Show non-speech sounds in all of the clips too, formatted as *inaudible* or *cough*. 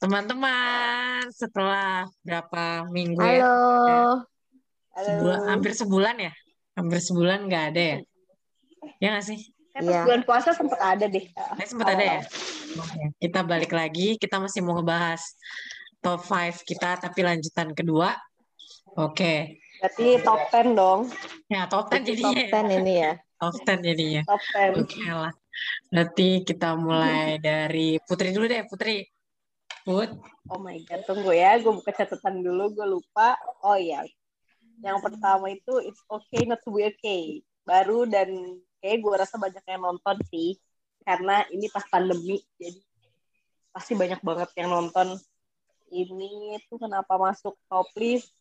Teman-teman, setelah berapa minggu ya? Halo. Sebulan, hampir sebulan ya? Hampir sebulan nggak ada ya? Ya nggak sih? Iya. bulan puasa sempat ada deh. Ini sempat ada ya? Oke, Kita balik lagi, kita masih mau ngebahas top 5 kita, tapi lanjutan kedua. Oke. Berarti top 10 dong. Ya, top 10 Top jadinya. 10 ini ya. Top 10 jadinya. Top 10. Oke lah. Berarti kita mulai dari Putri dulu deh, Putri. Put, Oh my god, tunggu ya. Gue buka catatan dulu, gue lupa. Oh iya. Yang pertama itu It's Okay Not To Be Okay. Baru dan kayak gue rasa banyak yang nonton sih. Karena ini pas pandemi, jadi pasti banyak banget yang nonton. Ini tuh kenapa masuk top list.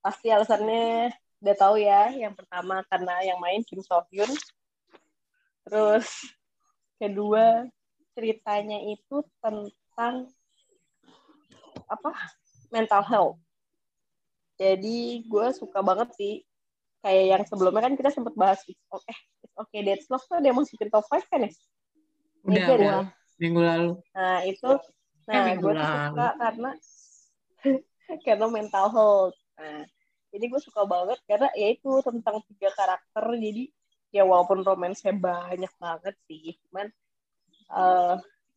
Pasti alasannya udah tahu ya. Yang pertama karena yang main Kim So Hyun. Terus kedua ceritanya itu tentang apa mental health. Jadi gue suka banget sih kayak yang sebelumnya kan kita sempat bahas it's okay, eh, it's okay that's love tuh ada yang masukin top 5 kan ya? udah, Megan udah. ya? Minggu lalu. Nah itu, Eh, nah minggu gue tuh suka karena *laughs* karena mental health. Nah, jadi gue suka banget karena ya itu tentang tiga karakter. Jadi ya walaupun romansnya banyak banget sih, cuman eh,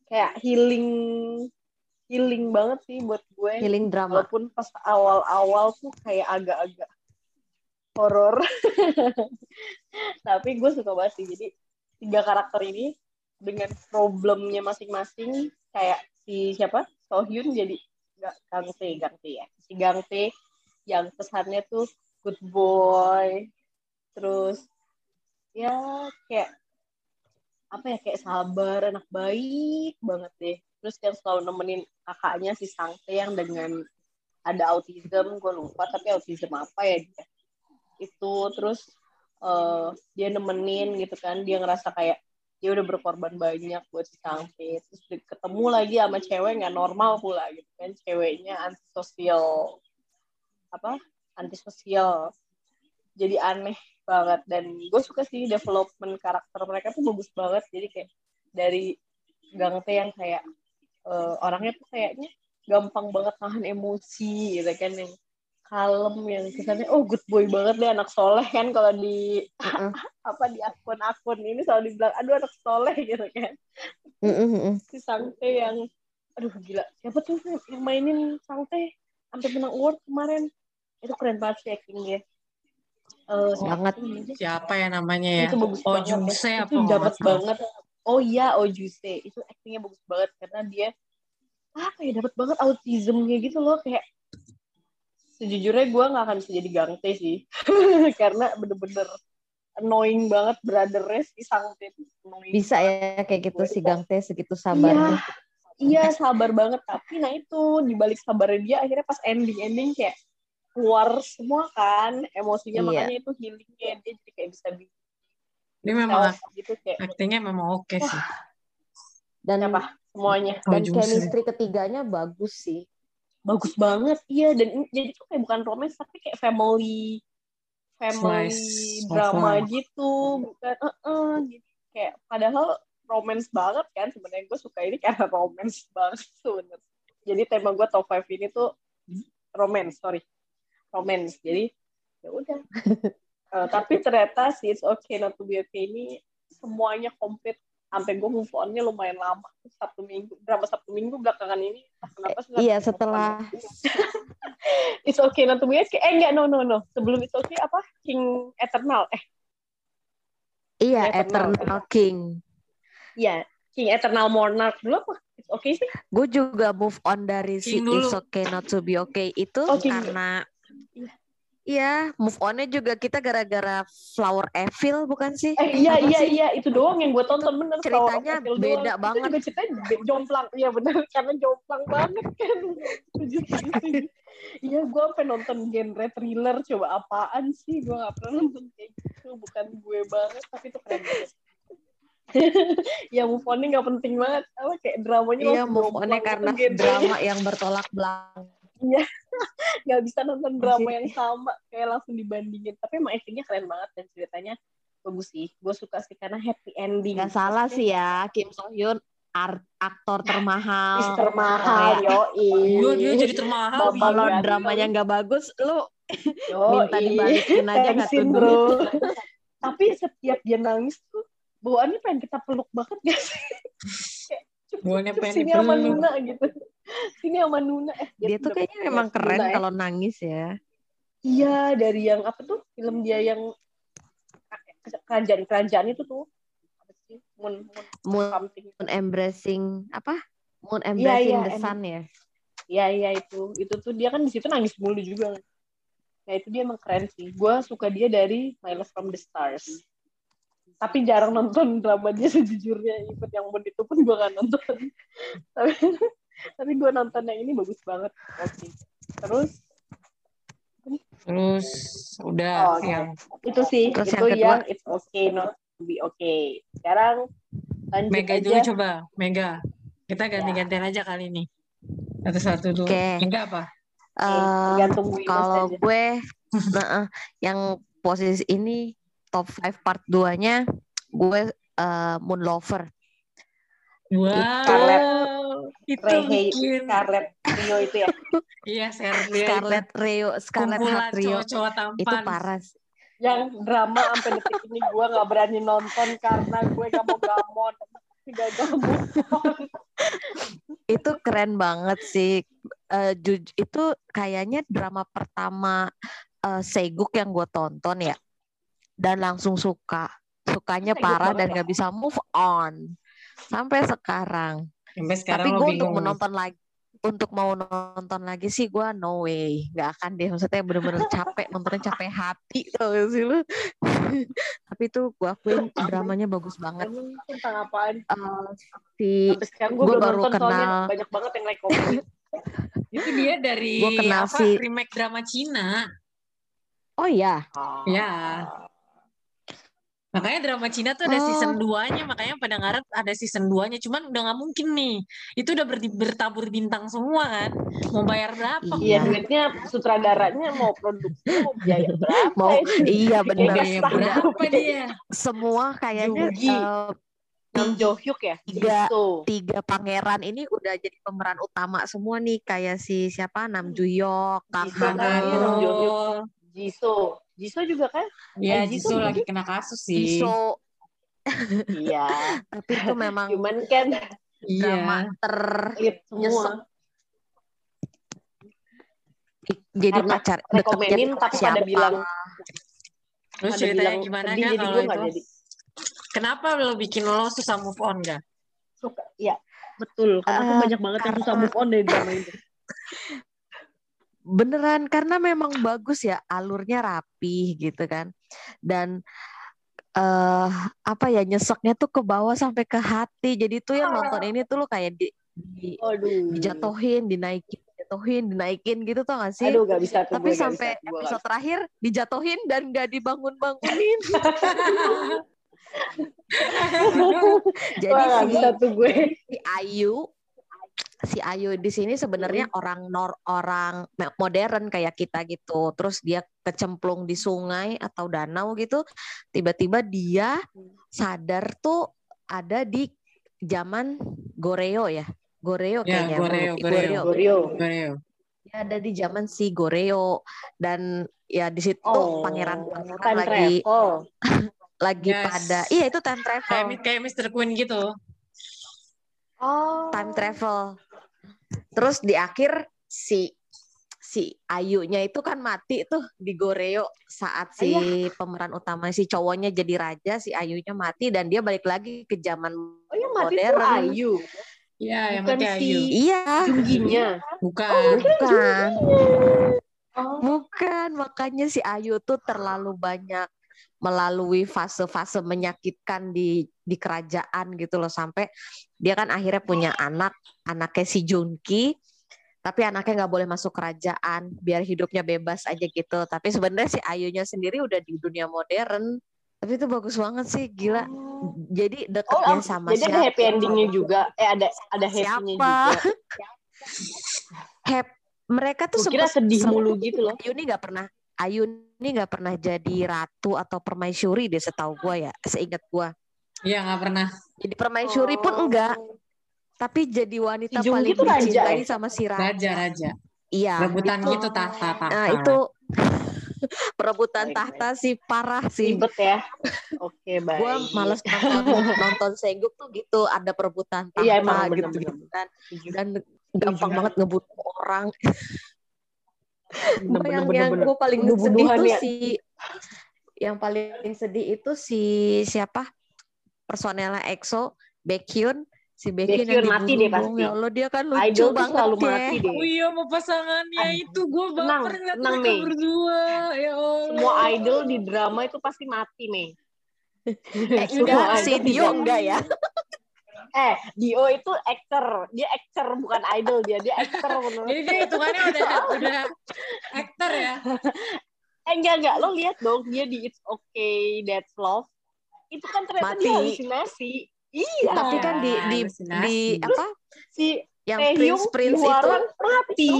kayak healing healing banget sih buat gue. Healing drama. Walaupun pas awal-awal tuh kayak agak-agak horor. *laughs* Tapi gue suka banget sih. Jadi tiga karakter ini dengan problemnya masing-masing kayak si siapa? Sohyun jadi nggak Gangte, Gangte ya. Si Gangte yang kesannya tuh good boy. Terus ya kayak apa ya kayak sabar, anak baik banget deh. Terus yang selalu nemenin kakaknya si Sangte yang dengan ada autism, gue lupa tapi autism apa ya dia. Itu terus eh, dia nemenin gitu kan, dia ngerasa kayak dia udah berkorban banyak buat si Sangte. Terus ketemu lagi sama cewek nggak normal pula gitu kan, ceweknya antisosial apa antisosial jadi aneh banget. Dan gue suka sih development karakter mereka tuh bagus banget. Jadi kayak dari Gangte yang kayak eh, orangnya tuh kayaknya gampang banget nahan emosi gitu kan yang kalem yang kesannya oh good boy banget deh anak soleh kan kalau di Mm-mm. *laughs* apa di akun-akun ini selalu dibilang aduh anak soleh gitu kan. Mm-mm. si Sangte yang aduh gila siapa tuh yang mainin Sangte sampai menang award kemarin. Itu keren banget sih acting siapa Banget. Siapa ya namanya ya? itu bagus banget. Ya. Ojuse apa itu dapat banget. Oh iya Ojuse itu actingnya bagus banget karena dia apa ya dapat banget autismnya gitu loh. Kayak sejujurnya gue nggak akan bisa jadi gangte sih. *laughs* Karena bener-bener annoying banget brothernya si Sangte Bisa ya kayak gitu si Gangte segitu sabarnya. Iya sabar banget. Tapi nah itu dibalik sabarnya dia akhirnya pas ending ending kayak keluar semua kan emosinya Iya. makanya itu healingnya dia jadi kayak bisa bi- Dia memang gitu kayak aktingnya memang oke sih. Dan apa semuanya. Dan chemistry ketiganya bagus sih. bagus banget iya dan ini- jadi tuh kayak bukan romance tapi kayak family family Slice drama gitu bukan eh eh, gitu. Kayak padahal romance banget kan sebenarnya gue suka ini karena romance banget *laughs* sebenarnya. Jadi tema gue top 5 ini tuh romance sorry romance jadi ya udah *laughs* Eh, tapi ternyata si It's Okay Not To Be Okay ini semuanya komplit sampai gue move on-nya lumayan lama satu minggu berapa satu minggu belakangan ini kenapa sih Iya setelah *laughs* It's okay not to be okay. Eh enggak, no, no, no. Sebelum It's okay apa? King Eternal. Eh, iya Eternal. Eternal King. iya. King Eternal Monarch dulu apa? It's okay sih. Gue juga move on dari si King dulu. It's Okay Not To Be Okay itu Oh, karena Iya. Iya, move onnya juga kita gara-gara Flower Evil bukan sih? Eh, iya, Apa iya, sih? iya. Itu doang yang gue tonton bener. ceritanya Flower beda doang. banget. Itu juga ceritanya jomplang. Iya bener. *laughs* Karena jomplang banget kan. Iya, gue sampai nonton genre thriller. Coba apaan sih? Gue gak pernah nonton kayak gitu. Bukan gue banget. Tapi itu keren banget. *laughs* ya move on-nya gak penting banget. Apa kayak dramanya Iya, move onnya karena gitu drama yang bertolak belakang. *laughs* nggak bisa nonton Masih. drama yang sama kayak langsung dibandingin tapi emang actingnya keren banget dan ceritanya bagus sih gue suka sih karena happy ending Gak salah sih ya Kim So Hyun art, aktor termahal. Mister Mahal, Kayak- yoi. Iya, dia jadi termahal. Kalau dramanya nggak bagus, lu minta dibalikin aja nggak tuh bro. *laughs* Tapi setiap dia nangis tuh bawaannya pengen kita peluk banget gak sih? *laughs* Kayak, "Cuk, Bawaannya pengen sini sama dipeluk." Nuna gitu. Sini sama Nuna. Eh, Dia tuh udah kayaknya memang keren Nuna ya. kalau nangis ya. Iya, dari yang apa tuh? Film dia yang kerajaan-kerajaan itu tuh. Apa sih? Moon, moon Moon. Moon embracing apa? Moon Iya, embracing iya, the em- sun ya. Iya, iya itu. Itu tuh dia kan di situ nangis mulu juga. Nah, itu dia emang keren sih. Gue suka dia dari My Love from the Stars. Tapi jarang nonton drama dia *laughs* sejujurnya. Ikut yang Moon itu pun gue gak nonton. *laughs* tapi tapi gue nonton yang ini bagus banget. Oke. Terus Terus udah Oh, yang itu sih Terus itu yang kedua? yang it's okay not to be okay. Sekarang lanjut Mega aja. dulu coba, Mega. Kita ganti-gantian aja kali ini. Satu-satu dulu. Oke. Mega apa? Winas kalau gue nah, yang posisi ini top 5 part 2-nya gue eh, Moon Lover. Wow. Scarlett. Itu Ray bikin. Scarlett Rio itu ya. *laughs* Iya, Scarlett. Scarlet Rio, Scarlet Kumpulan Heart Rio cowok-cowok tampan. itu parah. sih. yang drama sampai detik ini gue nggak berani nonton karena gue gak mau gamon gagal move on. Itu keren banget sih. Eh, juj- itu kayaknya drama pertama eh, Seguk yang gue tonton ya. Dan langsung suka. Sukanya Seguk parah dan ya? gak bisa move on. Sampai sekarang. Sampai sekarang Tapi gue untuk bingung. menonton lagi untuk mau nonton lagi sih gue no way nggak akan deh maksudnya bener-bener capek nontonnya capek hati tau gak sih lu *laughs* tapi itu gue akuin dramanya bagus banget tentang apaan Eh, si sampai sekarang gue gua belum baru nonton kenal- banyak banget yang like komen *laughs* Itu dia dari Gua kenal apa? si- remake drama Cina. oh ya Ya. Makanya drama Cina tuh ada Oh. season 2-nya, makanya pada ngarep ada season 2-nya. Cuman udah nggak mungkin nih. Itu udah bertabur bintang semua kan. Mau bayar berapa? iya Iya. duitnya sutradaranya mau produksi mau biaya *laughs* berapa mau iya nggak Biaya berapa dia? semua kayaknya Jugi. eh, Nam Jo Hyuk ya Tiga. Jisoo. tiga pangeran ini udah jadi pemeran utama semua nih kayak si siapa Nam Juyok, Kang Jisoo Han Eun, Nam Jo Hyuk. Jisoo Jisoo juga kan Iya, Eh, Jisoo Jisoo lagi kena kasus sih. Jisoo iya *laughs* tapi itu memang cuman kan drama Iya. ter semua jadi Karena pacar rekomenin tapi siapa. pada bilang Terus ceritanya bilang gimana jadi kalau itu? jadi Kenapa lo bikin lo susah move on gak? suka ya betul karena aku Eh, banyak banget yang susah move on dari drama itu *laughs* beneran karena memang bagus ya alurnya rapi gitu kan. Dan eh apa ya nyeseknya tuh ke bawah sampai ke hati. Jadi tuh yang nonton ini tuh lo kayak di, di aduh dijatuhin dinaikin dijatuhin dinaikin gitu tuh gak sih? Aduh gak bisa tuh tapi gue, sampai bisa. Gue episode terakhir dijatuhin dan gak dibangun bangunin *laughs* *laughs* jadi Wah, si bisa tuh gue. si Ayu si Ayu di sini sebenarnya orang nor orang modern kayak kita gitu terus dia kecemplung di sungai atau danau gitu tiba-tiba dia sadar tuh ada di zaman Goreo ya Goreo Ya, kayaknya Goreo, Ih, Goreo. Goreo. dia ada di zaman si Goreo dan ya di situ oh pangeran pangeran time lagi travel *laughs* lagi Yes. pada iya itu time Kayak, travel kayak Mr. Queen gitu. oh time travel. Terus di akhir si si Ayunya itu kan mati tuh di Goreo saat si pemeran utama si cowoknya jadi raja, si Ayunya mati dan dia balik lagi ke zaman oh yang mati tuh Modern. Ayu Iya, yang Bukan mati si- Ayu. Iya, Jungginya Bukan. bukan. oh Bukan, makanya si Ayu tuh terlalu banyak melalui fase-fase menyakitkan di di kerajaan gitu loh sampai dia kan akhirnya punya anak, anaknya si Junki. Tapi anaknya nggak boleh masuk kerajaan, biar hidupnya bebas aja gitu. Tapi sebenarnya si Ayunya sendiri udah di dunia modern. Tapi itu bagus banget sih, gila. Jadi Oh, deketnya am- sama jadi ada siapa? happy endingnya juga. Eh ada ada happy-nya Siapa? juga. Hap- mereka tuh kira sempet- sedih mulu gitu loh. Ayu ini nggak pernah Ayu ini nggak pernah jadi ratu atau permaisuri deh setahu gue ya seingat gue Iya, nggak pernah. jadi permaisuri pun Oh. enggak tapi jadi wanita Si paling itu raja dicintai ya? sama si raja. Raja, raja. Iya. Rebutan itu- gitu tahta, tahta. Nah, itu *laughs* perebutan Baik, tahta si parah sih. Ribet ya. *laughs* Oke, baik. Gua males nonton nonton tuh gitu, ada perebutan tahta Iya, emang gitu, bener-bener. gitu. Dan gampang banget ngebunuh orang. Bener, yang bener, yang bener. gue paling sedih tuh ya. si yang paling sedih itu si siapa personelnya EXO Baekhyun si Baekhyun yang Baekhyun mati deh pasti. ya Allah dia kan lucu Idol banget selalu deh mati deh. Oh iya, mau pasangannya Aduh. itu gue Tenang, baper ngeliat tenang, mereka Mei. berdua. Ya Allah. Semua idol di drama itu pasti mati, Mei. *laughs* eh, enggak si di Dio enggak ya Eh, Dio itu actor. Dia actor bukan idol dia. Dia actor menurut. Jadi dia hitungannya udah *laughs* udah aktor ya. Eh, enggak enggak. Lo lihat dong dia di It's Okay That's Love. Itu kan ternyata Mati. dia halusinasi. Iya. tapi kan di di halusinasi. di apa si yang Taehyung Prince Prince itu mati.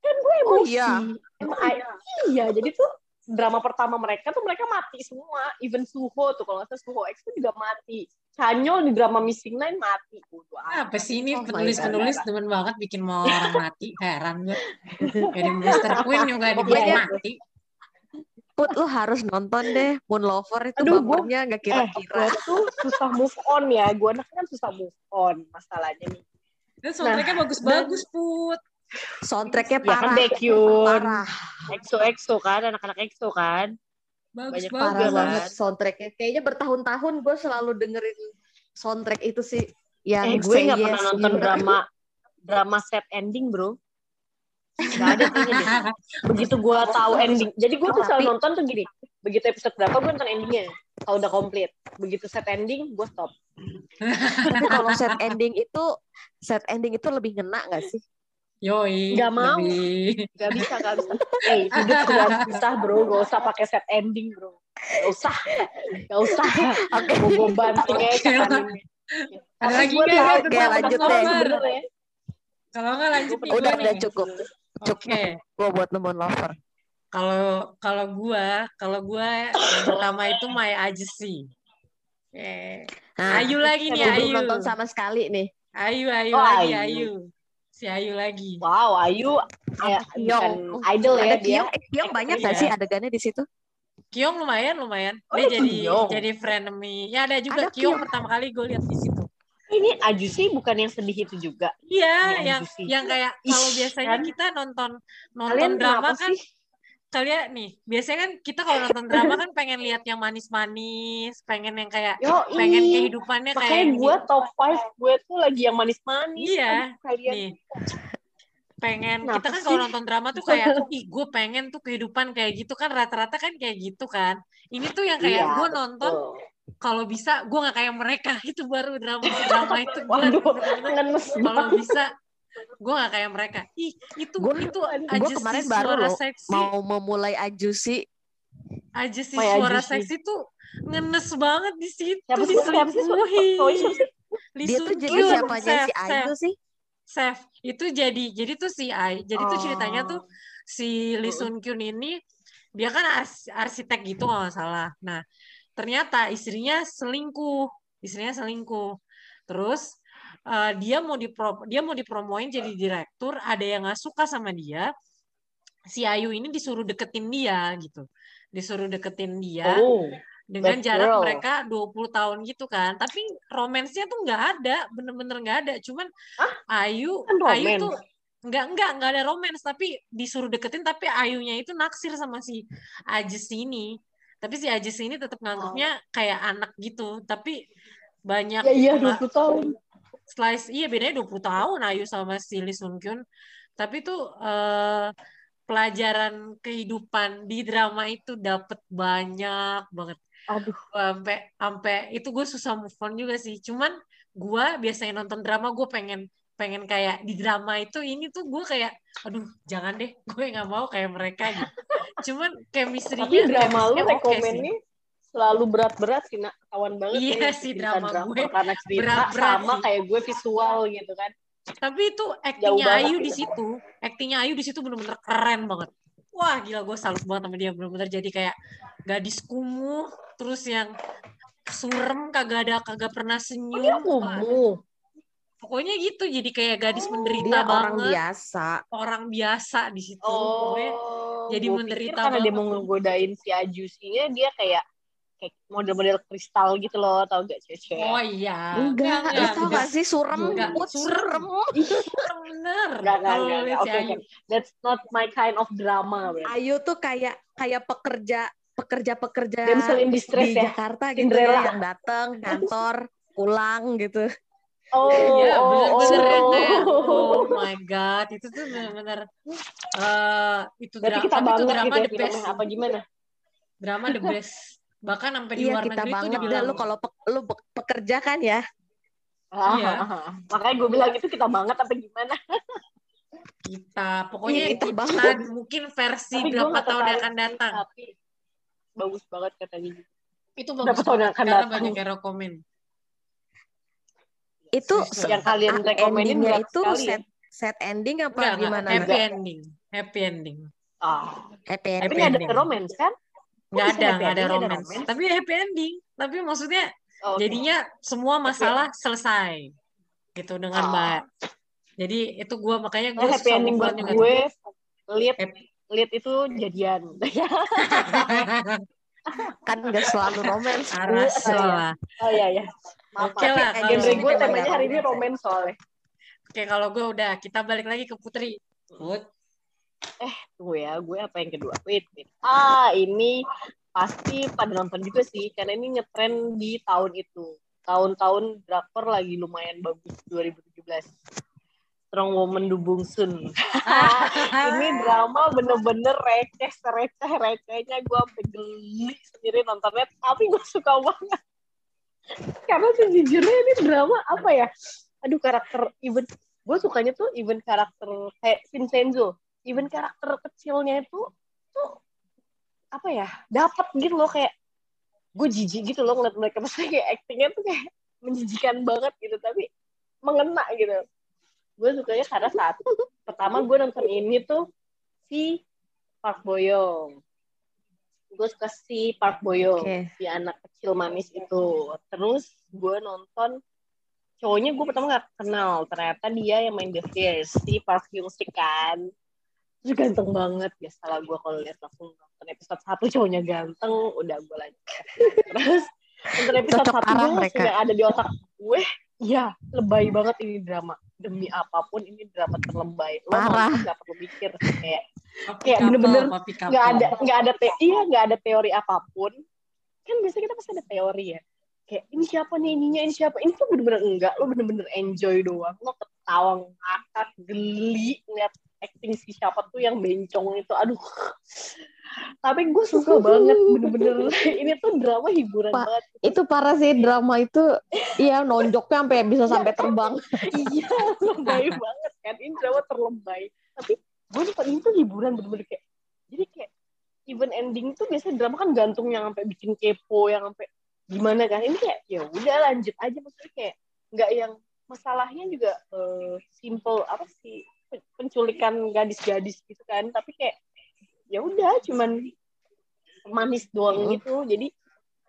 Kan gue Oh, emosi. iya. Emang I- iya, jadi tuh drama pertama mereka tuh mereka mati semua. Even Suho tuh kalau nggak salah Suho X tuh juga mati. Chanyeol di drama Missing Nine mati. Amat. Apa sih ini Oh my penulis-penulis God. demen banget bikin mau orang mati. Heran gue. Jadi Mr. Queen juga Pokoknya- mati. Put lu harus nonton deh Moon Lover itu Aduh, bapernya nggak Eh, kira-kira gue tuh susah move on ya. Gue anak kan susah move on masalahnya nih. Dan soundtracknya bagus-bagus, Put. soundtracknya Ya kan parah Baekhyun, parah EXO EXO kan, anak-anak EXO kan. Bagus Banyak banget. parah Bagus. banget soundtracknya kayaknya bertahun-tahun gue selalu dengerin soundtrack itu sih yang eh, gue nggak Yes pernah nonton gitu. drama drama set ending, bro. Gak ada kayaknya deh. Begitu gue tahu ending. Jadi gue tuh selalu Tapi- nonton tuh gini. Begitu episode berapa gue nonton endingnya. Kalau udah komplit. Begitu set ending, gue stop. Tapi kalau set ending itu set ending itu lebih ngena nggak sih? Yoi. Nggak mau. lebih- Gak bisa, gak bisa. Eh, hidup tuh gak susah, bro. Gak usah pakai set ending, bro. Gak usah. Gak usah. Oke. Gue gue banting aja ending. Ada lagi tahu Oke, lanjut deh. Kalau nggak lanjut Udah udah cukup. Oke. *laughs* Gue buat nemuin lover. Kalau kalau gua, kalau gua yang pertama itu My Agency. Oke. Nah, Ayu lagi nih, gue belum Ayu. nonton sama sekali nih. Ayu, Ayu Oh, lagi, Ayu. Ayu. Si Ayu lagi. Wow, Ayu ya, Kyong. bukan idol ya Ada dia. Kyong, eh, Kyong banyak nggak Iya. sih adegannya di situ? Kyong lumayan, lumayan. Oh, Dia jadi Kyong. jadi frenemy. Ya ada juga Ada pertama kali gue lihat di situ. Ini Aju sih bukan yang sedih itu juga. Iya, Iya, yang Ajusi. yang kayak kalau biasanya kan? kita nonton nonton Kalian drama kan sih? kalian nih biasanya kan kita kalau nonton drama kan pengen lihat yang manis-manis, pengen yang kayak Yo, pengen kehidupannya kayak Makanya gini. gue top 5 gue tuh lagi yang manis-manis. Iya, Aduh, kalian. nih pengen Kenapa kita kan kalau nonton drama tuh kayak *laughs* ih gue pengen tuh kehidupan kayak gitu kan rata-rata kan kayak gitu kan ini tuh yang kayak Iya, gue nonton betul. Kalau bisa gue nggak kayak mereka. *laughs* Itu baru drama drama itu gue Waduh, kalau bisa gue gak kayak mereka. Ih itu Gua- itu gua aja kemarin baru suara loh seksi. Mau memulai Ajusi, aja sih suara Ajusi. seksi tuh ngenes banget di situ. Siapa Oh? Lee dia tuh jadi siapanya si. Ayu sih? Chef itu jadi jadi tuh si Ai jadi tuh ceritanya Oh. tuh si Lee Sun Kyun ini dia kan ars- arsitek gitu kalau nggak salah. Nah ternyata istrinya selingkuh istrinya selingkuh terus eh, dia mau dipro dia mau dipromoin jadi direktur ada yang nggak suka sama dia si Ayu ini disuruh deketin dia gitu disuruh deketin dia Oh, dengan jarak girl. mereka 20 tahun gitu kan. Tapi romansnya tuh nggak ada, bener-bener nggak ada. Cuman Ayu, Kan Ayu romance. tuh nggak nggak nggak ada romans, tapi disuruh deketin tapi Ayunya itu naksir sama si Ajes ini. Tapi si Ajes ini tetap nganggapnya kayak anak gitu. Tapi banyak ya iya ma- 20 tahun. slice iya bedanya 20 tahun Ayu sama si Lee Sun Kyun. Tapi tuh eh, pelajaran kehidupan di drama itu dapet banyak banget Aduh, sampai sampai itu gue susah move on juga sih cuman gue biasanya nonton drama gue pengen pengen kayak di drama itu ini tuh gue kayak aduh jangan deh gue nggak mau kayak mereka gitu cuman chemistry-nya tapi drama lu sih. rekomennya selalu berat-berat sih, nak. Kawan banget Iya ya, sih, cerita drama gue karena cerita berat-berat sama sih. kayak gue visual gitu kan. tapi itu actingnya banget Ayu gitu. di situ actingnya Ayu di situ bener-bener keren banget wah gila gue salut banget sama dia bener-bener jadi kayak gadis kumuh terus yang surem kagak ada kagak pernah Oh, dia senyum Wah, kumuh. pokoknya gitu jadi kayak gadis menderita Dia banget orang biasa. orang biasa di situ pokoknya Oh, jadi gua menderita pikir karena dia mau ngegodain si Ajusinya dia kayak kayak model-model kristal gitu loh, tau gak cece? oh iya Enggak, lu tau gak sih surem, Enggak, Put, surem. surem. Surem bener Enggak, enggak, kalau enggak, enggak. oke. That's not my kind of drama, bro. Ayu tuh kayak kayak pekerja pekerja-pekerja distress di ya? Jakarta gitu Cinderella. ya, yang datang kantor pulang gitu. Oh, Iya, oh, bener-bener oh. yang kayak, oh my god, itu tuh bener-bener eh itu Berarti drama, kita tapi itu drama gitu ya the best, apa gimana? drama the best. Bahkan sampai di Iya luar kita negeri tuh banget dah dibilang, lu kalau pe- lu pe- pekerja kan ya. Iya. Makanya gue bilang itu kita banget apa gimana? kita, pokoknya Iya, kita kita, banget. mungkin versi Tapi berapa tahun yang akan datang. Tapi bagus banget katanya. Itu bagus banget, karena datang? banyak yang rekomen. Itu Yang kalian berat itu ya? set set ending apa Enggak, enggak, gimana? happy Mbak? ending. Happy ending. Ah, Happy tapi ending. nggak ada romance kan? Nggak ada, nggak ada romance. romance? Tapi happy ending. Tapi maksudnya Oh, oke. jadinya semua masalah selesai gitu dengan Ah. baik. Jadi itu gua makanya Nah, gue happy ending buat gue lihat lihat itu jadian. *laughs* Kan nggak selalu romance. Bu. Aras lah. *laughs* oh iya ya. Maaf, Oke maaf. lah, Eh, kalau genre gue temanya hari ini romance romance soalnya. Oke kalau gue udah kita balik lagi ke Putri. Put. Gue ya, gue apa yang kedua? Wait, wait. Ah, ini pasti pada nonton juga sih, karena ini ngetren di tahun itu. Tahun-tahun drakor lagi lumayan bagus 2017. Strong Woman Du Bong Sun. *laughs* ini drama bener-bener receh, receh, recehnya gue sampai geli sendiri nontonnya, tapi gue suka banget. Karena sejujurnya ini drama apa ya? Aduh karakter even gue sukanya tuh even karakter kayak Vincenzo, even karakter kecilnya itu tuh apa ya? Dapat gitu loh kayak gue jijik gitu loh ngeliat mereka *laughs* maksudnya kayak actingnya tuh kayak menjijikan banget gitu tapi mengena gitu. Gue sukanya karena saat pertama gue nonton ini tuh si Park Boyong. Gue suka si Park Boyong Oke. si anak kecil manis itu. Terus gue nonton cowoknya gue pertama gak kenal. Ternyata dia yang main The Fierce, si Park Hyung Sik kan. Terus ganteng banget. Biasalah gue kalau lihat langsung nonton episode satu cowoknya ganteng, udah gue lanjut. *laughs* Terus nonton episode satu gue langsung yang ada di otak gue, ya lebay banget ini drama. Demi apa pun ini drama terlebay. Lo Parah. gak perlu mikir. Kayak Kayak bener-bener nggak ada nggak ada te iya nggak ada teori apa pun kan biasanya kita pasti ada teori ya kayak ini siapa nih ininya ini siapa ini tuh bener-bener enggak lo bener-bener enjoy doang lo ketawa ngakak geli ngeliat acting si siapa tuh yang bencong itu aduh. Tapi gue suka banget bener-bener. *laughs* Ini tuh drama hiburan Pak, banget. Itu parah sih drama itu. Iya nonjoknya sampai bisa sampai terbang. *laughs* iya lebay banget kan ini drama terlebay. Tapi gue nonton ini tuh hiburan bener-bener kayak jadi kayak even ending tuh biasanya drama kan gantung yang sampai bikin kepo yang sampai gimana kan. Ini kayak ya udah lanjut aja. Maksudnya kayak nggak yang masalahnya juga eh, simple apa sih penculikan gadis-gadis gitu kan. Tapi kayak ya udah cuman manis doang Mm. gitu. Jadi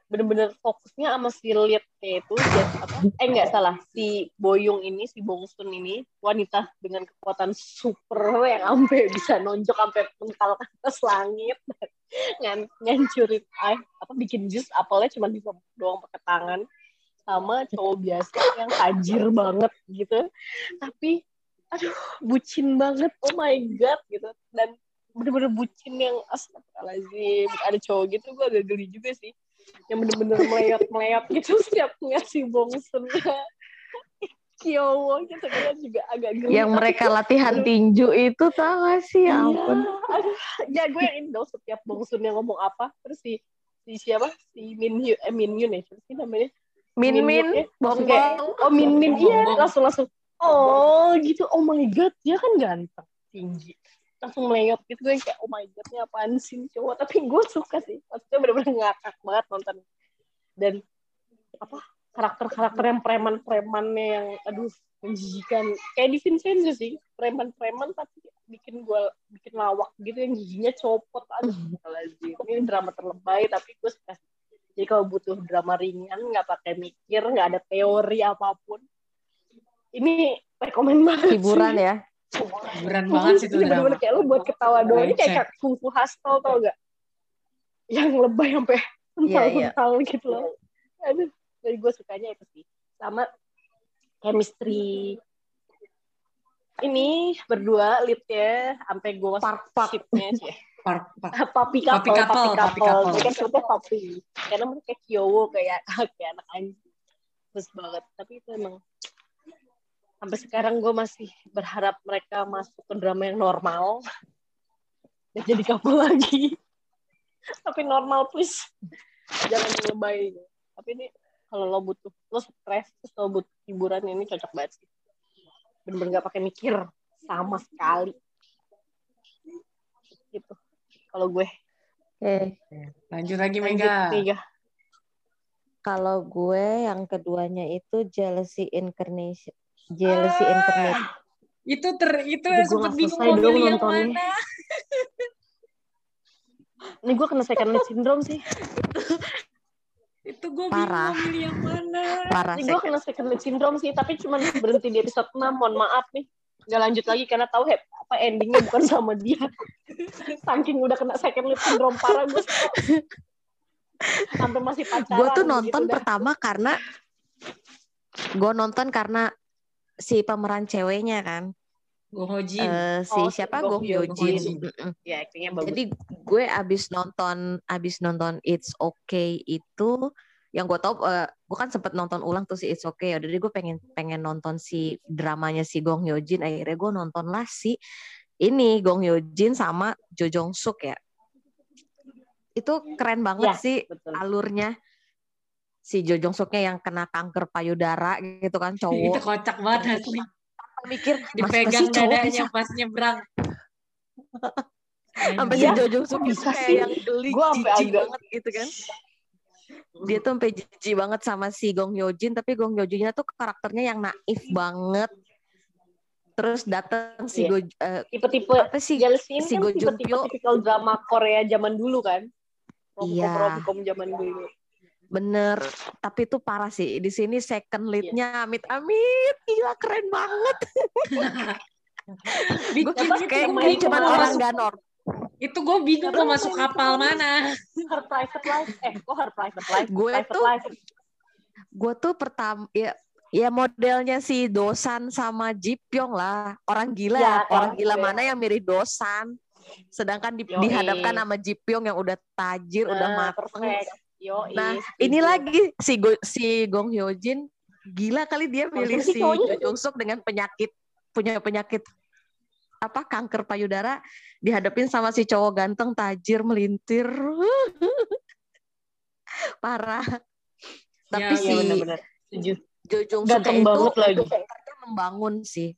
bener-bener fokusnya sama si lead itu apa? Eh nggak salah. Si Boyong ini si Bongsun ini wanita dengan kekuatan super yang sampai bisa nonjok sampai mental ke atas langit. *laughs* Ngan ngancurin eh apa bikin jus apelnya cuma bisa doang pakai tangan. Sama cowok biasa yang tajir banget gitu. Tapi aduh bucin banget. Oh my god gitu. Dan bener-bener bucin yang astagfirullahaladzim ada cowok gitu gue agak geli juga sih. Yang bener-bener melayat-melayat gitu *laughs* setiap ngasih bongsunnya Kyowo gitu. Kan juga agak geli. Yang mereka latihan aduh, tinju itu tau gak sih? Ya iya, ampun. aduh, ya gue yang ini dong setiap bongsunnya ngomong apa. Terus si si siapa? Si Min Hyun eh Min Hyun ya siapa sih namanya? Min Min min, ya, bong oh Min Min. Iya langsung langsung oh gitu. Oh my god. Dia kan ganteng. Tinggi. Langsung meleyot gitu. Gue kayak oh my god ini apaan sih cowok? Tapi gue suka sih. Maksudnya bener-bener ngakak banget nonton. Dan apa karakter-karakter yang preman-premannya yang aduh menjijikan. Kayak di Vincenzo sih. Preman-preman tapi bikin gue bikin lawak gitu. Yang giginya copot. Aduh lazim ini drama terlebay tapi gue suka jadi kalau butuh drama ringan nggak pakai mikir nggak ada teori apa pun ini rekomen banget Hiburan sih. ya. Hiburan banget sih itu Ini bener-bener drama. kayak lu buat ketawa doang. Ini kayak Kung Fu Hustle tau gak? Yang lebay sampai Iya, iya. kental gitu loh. Aduh, dari gue sukanya itu sih. Sama chemistry ini berdua leadnya sampai gue Park Park. sih *laughs* Park, park. papi Papi couple, papi papi couple. couple. Mereka sebutnya papi. Karena mereka kyowo kayak *laughs* kayak anak anjing. Terus banget. Tapi itu emang sampai sekarang gue masih berharap mereka masuk ke drama yang normal dan jadi couple *laughs* lagi. Tapi normal please. Jangan lebay. Tapi ini kalau lo butuh lo stres terus lo butuh hiburan ini cocok banget sih. Bener-bener gak pakai mikir sama sekali. Gitu. Kalau gue Oke. Lanjut lagi lanjut Mega. Mega. Kalau gue yang keduanya itu jealousy incarnation. Jealousy incarnate. Itu ter itu sempet nggak bingung mau dong yang nontonnya. mana. Ini gue kena second lead *laughs* syndrome sih. Itu gue bingung Parah. milih yang mana. Parah Ini gue kena second lead syndrome sih, tapi cuma berhenti di episode 6. Mohon maaf nih. Gak lanjut lagi karena tahu hep, apa endingnya bukan sama dia. Saking udah kena second lead syndrome parah gue. Sampai masih pacaran. Gue tuh gitu nonton dah. pertama karena gue nonton karena si pemeran ceweknya kan, Go Hojin. Eh, si Oh, siapa Go Go Hyo Hyo Jin. Jin. Mm-mm. Ya, bagus. Jadi gue abis nonton abis nonton It's Okay itu yang gue tau eh, gue kan sempet nonton ulang tuh si It's Okay ya jadi gue pengen pengen nonton si dramanya si Gong Hyo Jin akhirnya gue nonton lah si ini Gong Hyo Jin sama Jo Jong Suk ya itu keren banget Ya, sih Betul. alurnya si Jo Jong Suknya yang kena kanker payudara gitu kan *laughs* itu cowok kocak banget asli. mikir Dipegang dadanya pas nyebrang. *laughs* sampai Iya, si Jo Jong Suk itu bisa kayak sih? yang geli Gua sampai jijik agak- banget gitu kan dia tuh sampai jijik banget sama si Gong Hyo Jin tapi Gong Hyo Jinnya tuh karakternya yang naif banget terus datang si Iya. Go eh, Tipe-tipe apa sih ini si kan Go Jun tipe-tipe drama Korea zaman dulu kan. Iya. Romcom-romcom zaman dulu. Bener. Tapi itu parah sih. Di sini Iya. second leadnya amit amit. Gila keren banget. *laughs* Gue itu kayak cuma orang gak normal Itu gue bingung mau masuk kapal itu- mana. *laughs* Her private life. Eh, kok her private life? Gue private tuh- gue tuh pertama ya ya modelnya si Dosan sama Jipyong lah. Orang gila. Ya, orang gila gue. mana yang mirip Dosan? Sedangkan di- dihadapkan sama Jipyong yang udah tajir udah Nah, mateng. perfect. Yoi, nah ini lagi si Go, si Gong Hyo Jin gila kali dia milih sih si? Jo Jong Suk dengan penyakit punya penyakit apa kanker payudara dihadapin sama si cowok ganteng tajir melintir *laughs* parah tapi Ya, si Iya benar-benar. Setuju. Jo Jong Suk itu banget lagi. membangun sih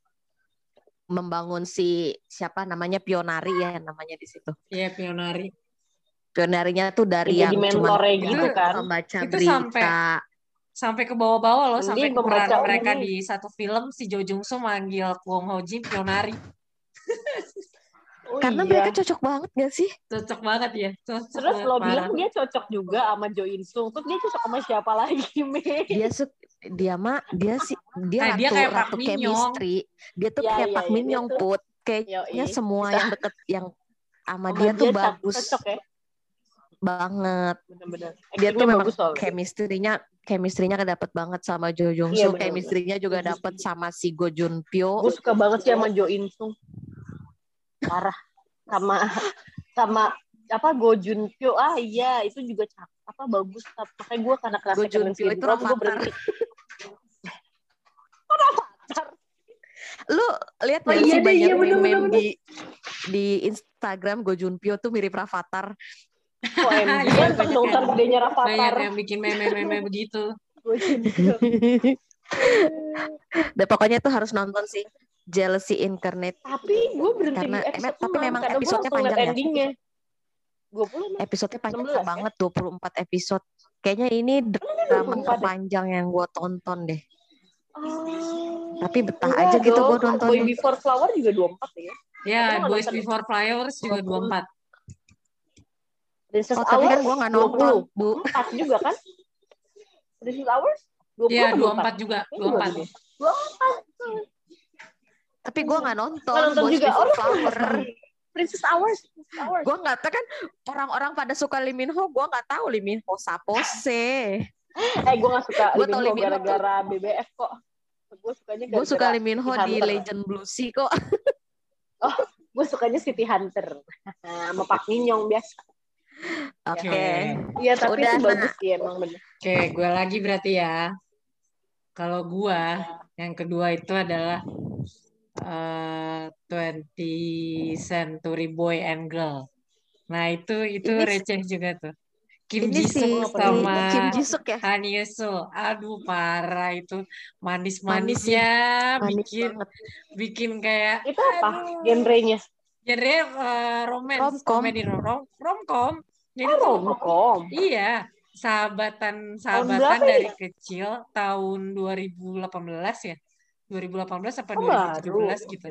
membangun si siapa namanya Pionari ya namanya di situ Iya, pionari. Pionarinya tuh dari Jadi yang cuma gitu kan. membaca Itu berita sampai- Sampai ke bawah-bawah loh, Mending sampai ke membaca peran mereka ini. di satu film si Jo Jung Soo manggil Kwon Ho Jin pionari. Oh, karena iya. mereka cocok banget gak sih Cocok banget ya. Cocok Terus banget, lo bilang dia cocok juga sama Jo In Sung. Terus dia cocok sama siapa lagi, Mei? dia su dia mah dia sih dia Eh, ratu dia kayak ratu chemistry dia tuh Iya, kayak iya, Pak iya, Min tuh- put kayaknya semua yang deket yang sama dia tuh bagus Cocok ya. Banget. Bener-bener. dia tuh memang chemistry-nya chemistry-nya kedapet banget sama Jo Jong Iya, Soo. bener-bener. chemistry-nya juga setuju. sama si Go Jun Pyo. Gue suka banget sih sama Jo In Sung. Parah. Sama sama apa Go Jun Pyo. Ah iya itu juga cakep apa bagus. Tapi makanya gue karena kerasa Go Jun Pyo itu gue berhenti *laughs* lu lihat Oh iya sih banyak iya, meme bener, di di Instagram Go Jun Pyo tuh mirip Rafathar OMG *laughs* Iya, kan banyak ntar gedenya Banyak Rafathar yang bikin meme-meme begitu. *laughs* Dan pokoknya tuh harus nonton sih Jealousy Incarnate tapi gue berhenti Karena- di episode tapi 6, memang karena gue episodenya panjang ya? endingnya 20 episodenya panjang 16 ya? banget 24 episode kayaknya ini drama 24 ya? terpanjang yang gue tonton deh Oh. Tapi betah Enggak aja gitu dong, gua nontonnya. Boy Before Flower juga 24 ya. Ya, Boys nonton- Before Flowers juga 24. Princess oh tapi kan Hours gue nggak nonton 20. bu 4 juga kan? *laughs* Princess Hours 20 Iya, apa 24 juga, Ini 24. dua juga. 24. Tapi gue nggak nonton. Nggak nonton Boys juga. Oh, Flower. Princess Hours. Princess Hours. Gue nggak tahu kan orang-orang pada suka Lee Min Ho, gue nggak tahu Lee Min Ho sapose. Eh, gue gak suka Gua Lee tau Min Ho Lee Min Ho gara-gara BBF kok. Gue sukanya Gue suka Lee Min Ho di Hunter. Legend Blue Sea kok. Gue sukanya City Hunter. *laughs* Sama Pak Minyong biasa. Oke. Oke. Iya, tapi Udah, itu bagus sih emang bener. Oke, gue lagi berarti ya. Kalau gua yang kedua itu adalah eh 20 Century Boy and Girl. Nah, itu itu Ini- receh juga tuh. Kim Jisoo sama Kim Jisuk ya. Han Yesul. Aduh, parah itu. Manis Manis-manisnya Manis bikin banget. bikin kayak Itu apa? aduh. Genrenya? Genre eh, romance, Romcom. komedi rom romcom. Jadi Oh, romcom. Iya, sahabatan sahabatan ini? dari kecil tahun 2018 ya. 2018 apa Oh, 2017 baru. gitu.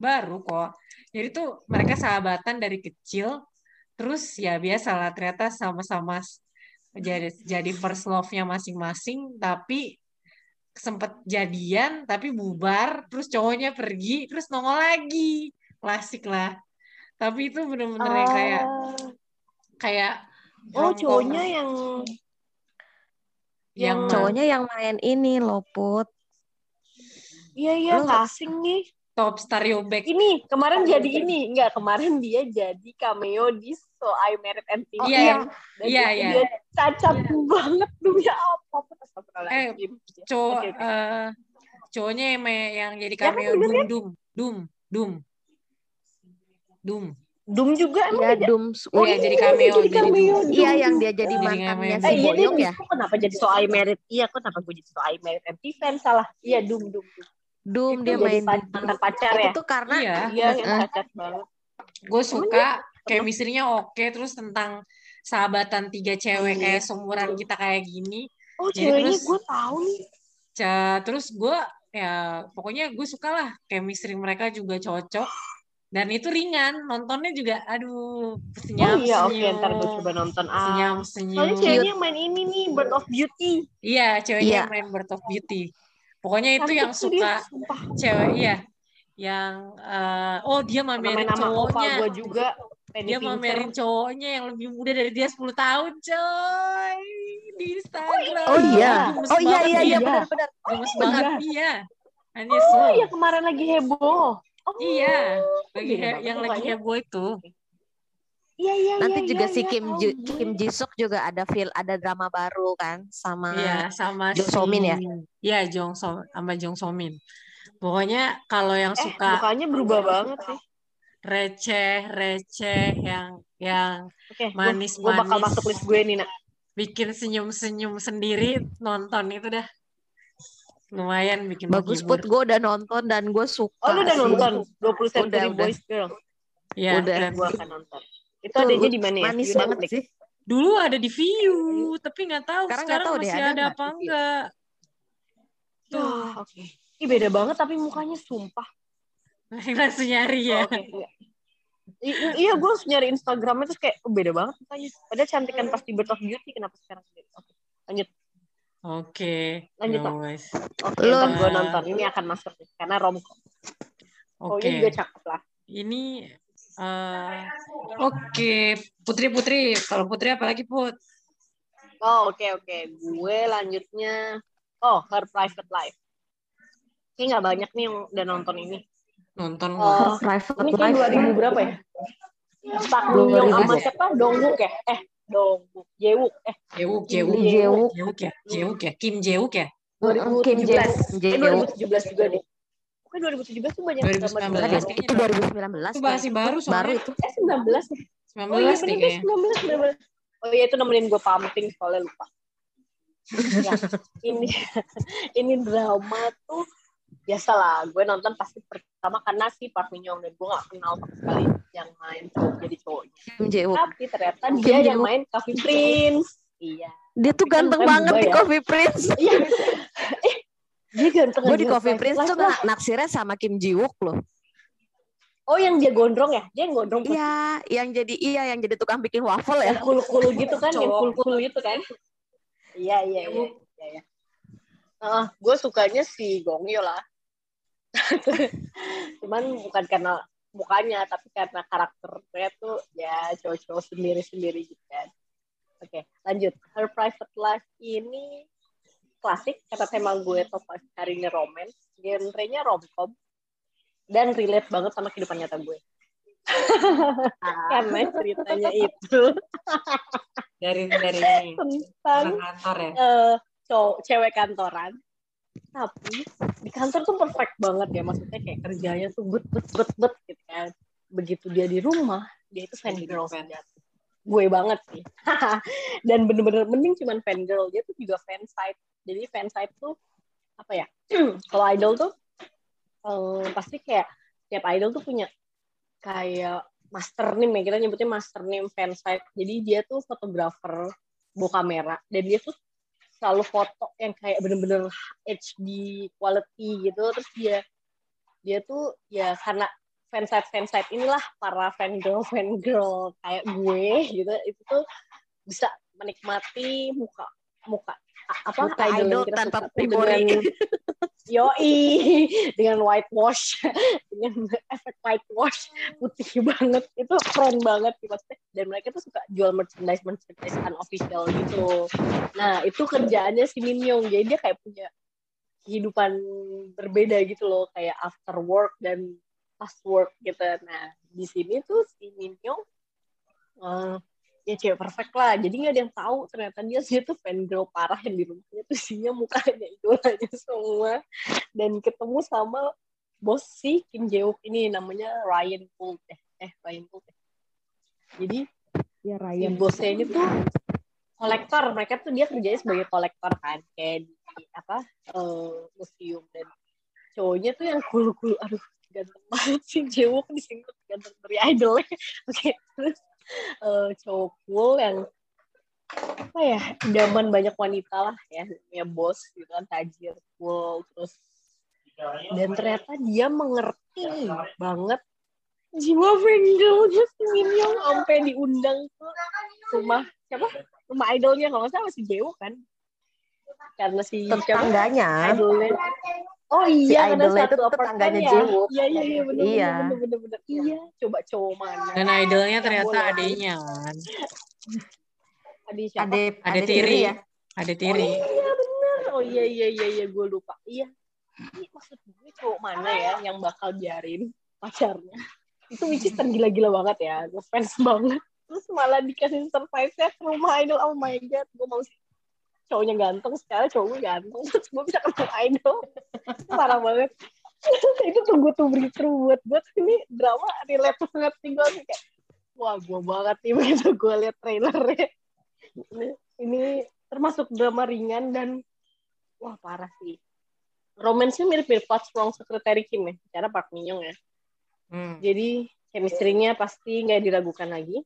Baru kok. Jadi tuh mereka sahabatan dari kecil terus ya biasalah ternyata sama-sama jadi jadi first love-nya masing-masing tapi sempet jadian tapi bubar terus cowoknya pergi terus nongol lagi. Klasik lah. Tapi itu bener-bener yang kayak kayak Oh, romcom cowoknya yang yang yang- Cowoknya yang main ini Loput. Iya iya casting nih. top stereo back Ini kemarin jadi ini enggak kemarin dia jadi cameo di So I Married MTV. Iya, yang- Dan iya, itu iya. Dia cacat banget demi apa? Astagfirullahaladzim. cowok Oke, oke. eh, cowoknya yang, yang jadi Ya kan, cameo Dum Dum Dum Dum Dum Doom juga emang Ya dia- Dum. Oh, iya, iya, jadi cameo, jadi cameo Doom. Iya Doom. yang dia jadi Jadi mantannya cameo. si Eh iya dia Boyong ya. Doom. kenapa jadi So I Married? Iya kenapa gue jadi So I Married MTV fan salah? Iya Doom Doom. Doom. Dum Itu dia main mantan pacar ya. Itu tuh karena iya Iya banget. gue suka chemistry-nya oke terus tentang sahabatan tiga cewek Iya. kayak seumuran kita kayak gini Oh Jadi ceweknya terus- gue tahu nih. Terus gue ya pokoknya gue suka lah chemistry mereka juga cocok dan itu ringan nontonnya juga aduh Oh senyum iya oke senyum ntar gue coba nonton. Ah. senyum Soalnya senyum ceweknya yang main ini nih Bird of Beauty. iya ceweknya Iya. yang main Bird of Beauty pokoknya itu Cantik yang dia, suka sumpah. cewek iya yang eh, oh dia mamerin cowoknya gue juga. Penny dia Pincher. mamerin cowoknya yang lebih muda dari dia 10 tahun coy di Instagram Oh iya. Gemes Oh iya iya iya dia. benar-benar. gemes Oh, banget iya. iya Oh so. iya kemarin lagi heboh. Oh, Iya, he- banget yang lagi mukanya. heboh itu. Iya iya Nanti iya, juga iya, si iya, Kim gue. Kim Jisuk juga ada feel ada drama baru kan sama Iya, sama Jong si Somin ya? Iya, Jong So sama Jong Somin. Pokoknya kalau yang Eh suka mukanya berubah banget sih. receh, receh yang yang Oke, gue Manis, gue bakal masuk list gue nih nak. bikin senyum-senyum sendiri nonton itu dah. Lumayan bikin bagus menghibur. put gue udah nonton dan gue suka. Oh lu udah sih. nonton 20 Century Udah, udah. Boys Girl. Iya, Udah. dan Gue akan nonton. Itu Tuh, adanya di mana ya? Manis banget sih. dulu ada di View, tapi nggak tahu Sekarang sekarang, nggak tahu deh, masih ada ada, nggak apa enggak. Tuh, Wah, oke. Ih beda banget tapi mukanya sumpah. langsung nyari ya. Oh, Oke, iya. I- iya gue harus nyari Instagramnya terus kayak oh, beda banget mukanya. Padahal cantikan pas di Bird of Beauty kenapa sekarang? Oke, lanjut. Oke, Lanjut. Oke, Lu- ntar gue nonton. Ini akan masuk nih, karena romcom. Oh, Oke. ini juga cakep lah. Ini eh oke, Putri Putri. Kalau Putri apa lagi Put? Oh, oke oke. Gue lanjutnya oh, Her Private Life. Ini nggak banyak nih yang udah nonton ini. Nonton Oh, Private ini kan Life. 2000 berapa ya? Pak 2000. Min Young sama siapa? Dongwook ya? Eh, Dongwook. Jewuk. Eh, Jewuk, Kim Jewuk, Jae-wook. Jewuk ya, Jewuk ya, Kim Jewuk ya. Kim 2017. Jae-wook. Eh, Jae-wook. 2017 juga deh. Pokoknya 2017 tuh banyak 2019 drama-drama. Ada kayaknya. itu 2019. Itu masih baru soalnya. Baru itu. Eh, 19 ya? 19 Oh iya, nih bener kayaknya. 19, 19. Oh iya, itu nemenin gue pumping soalnya lupa. ya, *laughs* ini *laughs* ini drama tuh biasalah gue nonton pasti pertama karena si Park Min Young dan gue gak kenal sama sekali yang main cowok jadi cowoknya. Tapi ternyata dia yang main Coffee Prince. Iya. Dia tuh kan ganteng mukanya banget di ya. Coffee Prince. *laughs* iya. Eh dia ganteng Gue di Coffee Prince tuh nak naksirnya sama Kim Ji-wook loh. oh yang dia gondrong ya? Dia yang gondrong Iya, yang jadi iya yang jadi tukang bikin waffle yang ya. cool cool gitu kan yang cool gitu kan. Iya iya iya. Iya, iya. Ah, gue sukanya si Gong Yoo lah *laughs* cuman bukan karena mukanya tapi karena karakternya tuh ya cowok-cowok sendiri-sendiri gitu kan. Oke lanjut. Her private life ini klasik kata tema gue top hari ini romance. Genrenya romcom dan relate banget sama kehidupan nyata gue. *laughs* Karena ceritanya itu. Dari dari ini. Tentang kantor ya? uh, cowok cewek kantoran tapi di kantor tuh perfect banget ya. Maksudnya kayak kerjanya tuh bet bet bet bet gitu kan. Begitu dia di rumah dia itu fan girl sejati gue banget sih. *laughs* Dan bener-bener mending cuman fan girl dia tuh juga fan site jadi fan site tuh apa ya? *clears throat* Kalau idol tuh um, pasti kayak tiap idol tuh punya kayak master name ya. Kita nyebutnya master name fan site jadi dia tuh fotografer bawa kamera. Dan dia tuh selalu foto yang kayak bener-bener HD quality gitu. Terus dia dia tuh ya karena fansite fansite inilah para fan girl fan girl kayak gue gitu itu tuh bisa menikmati muka muka apa muka idol, idol tanpa dengan yoi dengan whitewash dengan efek whitewash putih banget. Itu keren banget sih maksudnya. Dan mereka tuh suka jual merchandise merchandise unofficial gitu. Nah itu kerjaannya si Min Young. Jadi dia kayak punya kehidupan berbeda gitu loh. Kayak after work dan past work gitu. Nah di sini tuh si Min Young uh, ya cewek perfect lah. Jadi nggak ada yang tahu ternyata dia dia tuh fan girl parah yang di rumahnya tuh isinya mukanya idolanya semua. Dan ketemu sama bos si Kim Jae ini namanya Ryan Gold eh eh Ryan Gold eh. jadi ya Ryan. si bosnya ini tuh kolektor. Mereka tuh dia kerjanya sebagai kolektor kan kayak di apa uh, museum. Dan cowoknya tuh yang cool cool aduh ganteng banget sih. Di sini ganteng dari idol oke okay, terus uh, cowok cool yang apa ya idaman banyak wanita lah ya ya bos gitu kan tajir cool terus dan ternyata dia mengerti banget jiwa Vengelnya si Minyong sampai diundang ke rumah siapa? Rumah idolnya kalau nggak salah si Dewo kan? Karena si tetangganya. idolnya Oh iya, si idolnya itu tetangganya ya. Jewo. Iya iya iya benar iya. benar benar benar. Iya, coba cowok mana. Dan idolnya ternyata adiknya kan. Adik siapa? Ade, ade, tiri ya. Ade tiri. Oh iya benar. Oh iya iya iya iya gue lupa. Iya. Ini maksud gue cowok mana ya yang bakal biarin pacarnya. Itu which is tergila-gila banget ya. Gue fans banget. Terus malah dikasih surprise-nya ke rumah idol. Oh my god, gue mau cowoknya ganteng sekarang cowok gue ganteng *laughs* terus gue bisa ketemu idol. Parah banget. *laughs* Itu tunggu tuh breakthrough buat gue ini drama relate banget sih gue kayak wah gue banget nih *laughs* begitu gue liat trailernya. Ini, ini termasuk drama ringan dan wah parah sih. Romansnya mirip-mirip What's Wrong Secretary Kim ya cara Park Min Young ya. Hmm. jadi chemistry-nya pasti nggak diragukan lagi.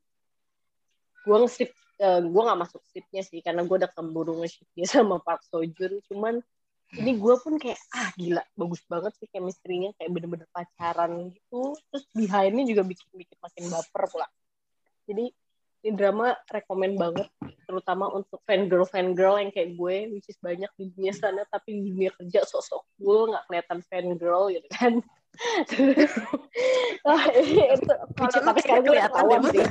Gue nge uh, eh, gue nggak masuk sipnya sih karena gue udah keburu nge dia *laughs* sama Park Seo Joon cuman ini gue pun kayak ah gila bagus banget sih chemistry-nya. Kayak bener-bener pacaran gitu. Terus behindnya juga bikin bikin makin baper pula. Jadi ini drama rekomend banget terutama untuk fan girl fan girl yang kayak gue which is banyak di dunia sana tapi di dunia kerja sosok gue nggak kelihatan fan girl gitu kan *laughs* Wah, itu tapi sekarang ketahuan sih.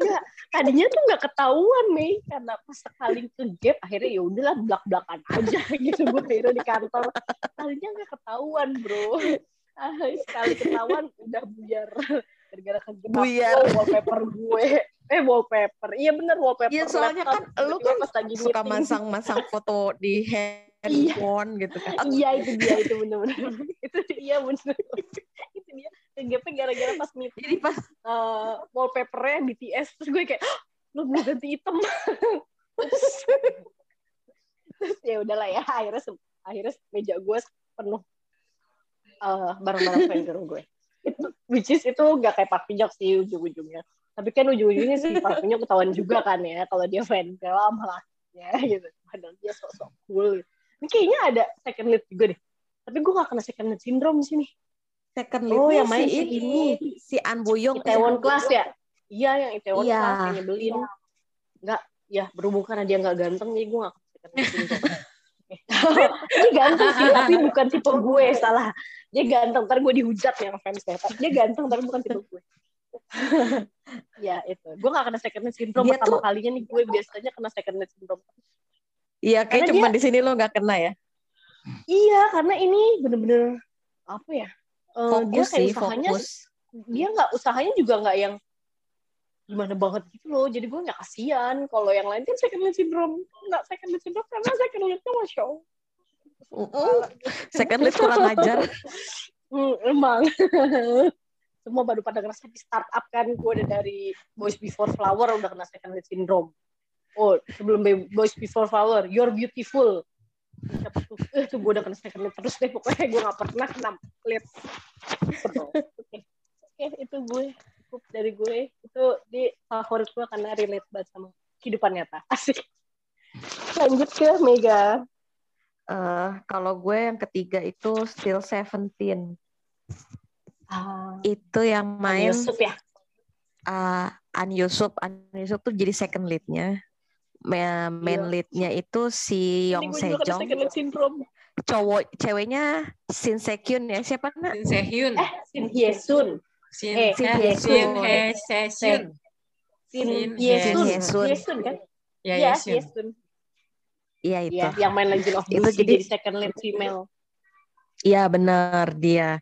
Ya, tadinya tuh nggak ketahuan nih karena pas sekali ke gap akhirnya ya udahlah belak belakan aja *laughs* gitu gue akhirnya di kantor. Tadinya nggak ketahuan bro. Ah, sekali ketahuan udah buyar. Gara-gara kejebak buyar. oh, wallpaper gue. Eh wallpaper. Iya bener wallpaper iya soalnya kan lu kan suka masang-masang foto di handphone iya. gitu kan. *laughs* Iya itu dia itu benar-benar *laughs* itu iya benar. *laughs* itu dia kegepnya gara-gara pas meeting. Jadi pas uh, wallpapernya BTS terus gue kayak lu belum ganti hitam. terus, terus ya udahlah ya akhirnya akhirnya meja gue penuh uh, barang-barang vendor gue. Itu which is itu gak kayak Pak Pinjok sih ujung-ujungnya. Tapi kan ujung-ujungnya sih Pak Pinjok ketahuan juga kan ya kalau dia vendor sama lakinya gitu. Padahal dia sok-sok cool gitu ini kayaknya ada second lead juga deh. Tapi gue gak kena second lead syndrome di sini. Second lead oh, yang main si ini. Si An Boyong. Itaewon Class ya? Iya, yang Itaewon iya. Class yang nyebelin. Enggak, ya berhubung karena dia gak ganteng, jadi gue gak kena second lead syndrome. *laughs* *laughs* ini ganteng sih, tapi bukan tipe gue, salah. dia ganteng ntar gue dihujat ya fansnya tapi dia ganteng tapi bukan tipe gue *laughs* ya itu gue gak kena second hand syndrome Dia pertama tuh- kalinya nih gue biasanya kena second hand syndrome Iya, kayak Karena cuma di sini lo nggak kena ya. iya karena ini bener-bener apa ya eh, dia Fokus kayak sih, usahanya fokus. dia nggak usahanya juga nggak yang gimana banget gitu loh jadi gue nggak kasihan kalau yang lain kan second hand syndrome nggak second hand syndrome karena second handnya masya allah Mm-mm. Second list kurang ajar. *laughs* Hmm, emang *laughs* semua baru pada ngerasa di startup kan gue udah dari Boys Before Flower udah kena second hand syndrome oh sebelum Be- Boys Before Flower You're Beautiful. Siapa tuh? Eh tuh gue udah kena second hand terus deh pokoknya gue nggak pernah kena lead oke itu gue cukup dari gue. Itu di favorit gue karena relate banget sama kehidupan nyata. Asik. Lanjut ke Mega. Eh, kalau gue yang ketiga itu Still Seventeen. ah, Itu yang main Yusuf ya? uh, An Yusuf. An Yusuf tuh jadi second leadnya. Ma- Main Iya. leadnya itu si Yong Sejong. Cowok ceweknya Shin Sekyun ya siapa nak? Shin Sehyun. eh Shin Hye Sun Shin eh, Shin Hye-sun. Shin Hye-sun. Shin Shin Hye Sun Hye-sun. Hye Sun kan Ya, Iya, Hye-sun. Hye Sun. Iya itu. Iya, yang main Legend of Itu jadi second lead female. Iya benar dia.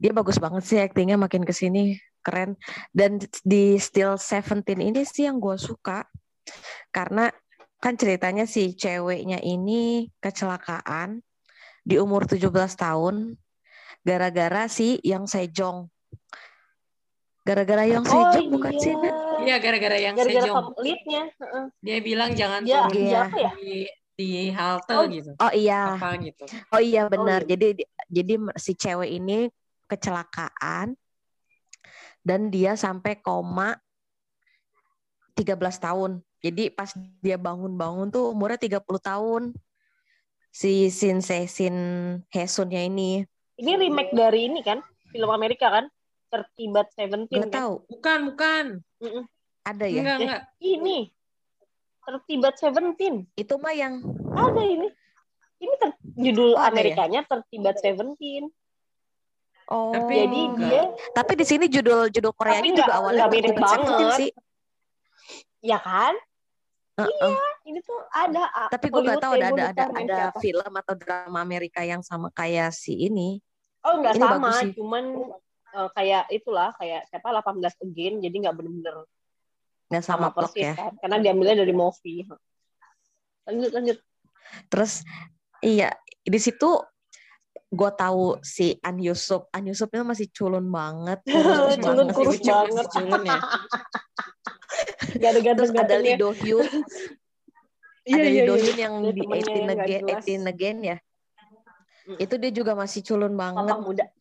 Dia bagus banget sih aktingnya makin ke sini keren. Dan di Still Seventeen ini sih yang gue suka karena kan ceritanya si ceweknya ini kecelakaan di umur 17 tahun gara-gara si Yang Sejong. Gara-gara Yang Sejong bukan sih? Iya, gara-gara yang Gara-gara Sejong. top leadnya. heeh. Dia bilang jangan turun Iya. dia apa ya? di, di halte Oh, gitu. Oh iya, Apa gitu. oh iya benar. iya. Jadi jadi si cewek ini kecelakaan dan dia sampai koma 13 tahun. Jadi pas dia bangun-bangun tuh umurnya 30 tahun. Si Shin Se Shin Hesunnya ini Ini remake dari ini kan? Film Amerika kan? Tertibat Seventeen nggak kan? tahu Bukan, bukan. Mm-mm. ada ya. Enggak, enggak. Ini. Tertibat Seventeen. Itu mah yang Ada ini. Ini ter- judul Oh, ya? Amerikanya Tertibat Seventeen. oh. Tapi Jadi enggak. dia tapi di sini judul judul Koreanya Tapi juga awalnya nggak mirip banget. sih. ya kan? Heeh. Ini tuh ada Tapi gue Hollywood tahu ada ada ada ada siapa. film atau drama Amerika yang sama kayak si ini. Oh nggak sama, cuman eh, kayak itulah kayak siapa 18 again, jadi nggak bener-bener Nggak sama, sama persis ya. kan, karena diambilnya dari movie. Lanjut lanjut. Terus iya di situ gue tahu si An Yusuf, An Yusufnya masih culun banget, *laughs* Culun, kurus banget. culun ya. *laughs* Gak ada Terus ada ganteng-gantengnya. Lee Do Hyun, Iya, ada iya, Lee Do iya. Hyun yang Ada di temennya 18 yang nggak again, jelas. 18 again ya. Mm. Itu dia juga masih culun banget. Papa muda. *laughs*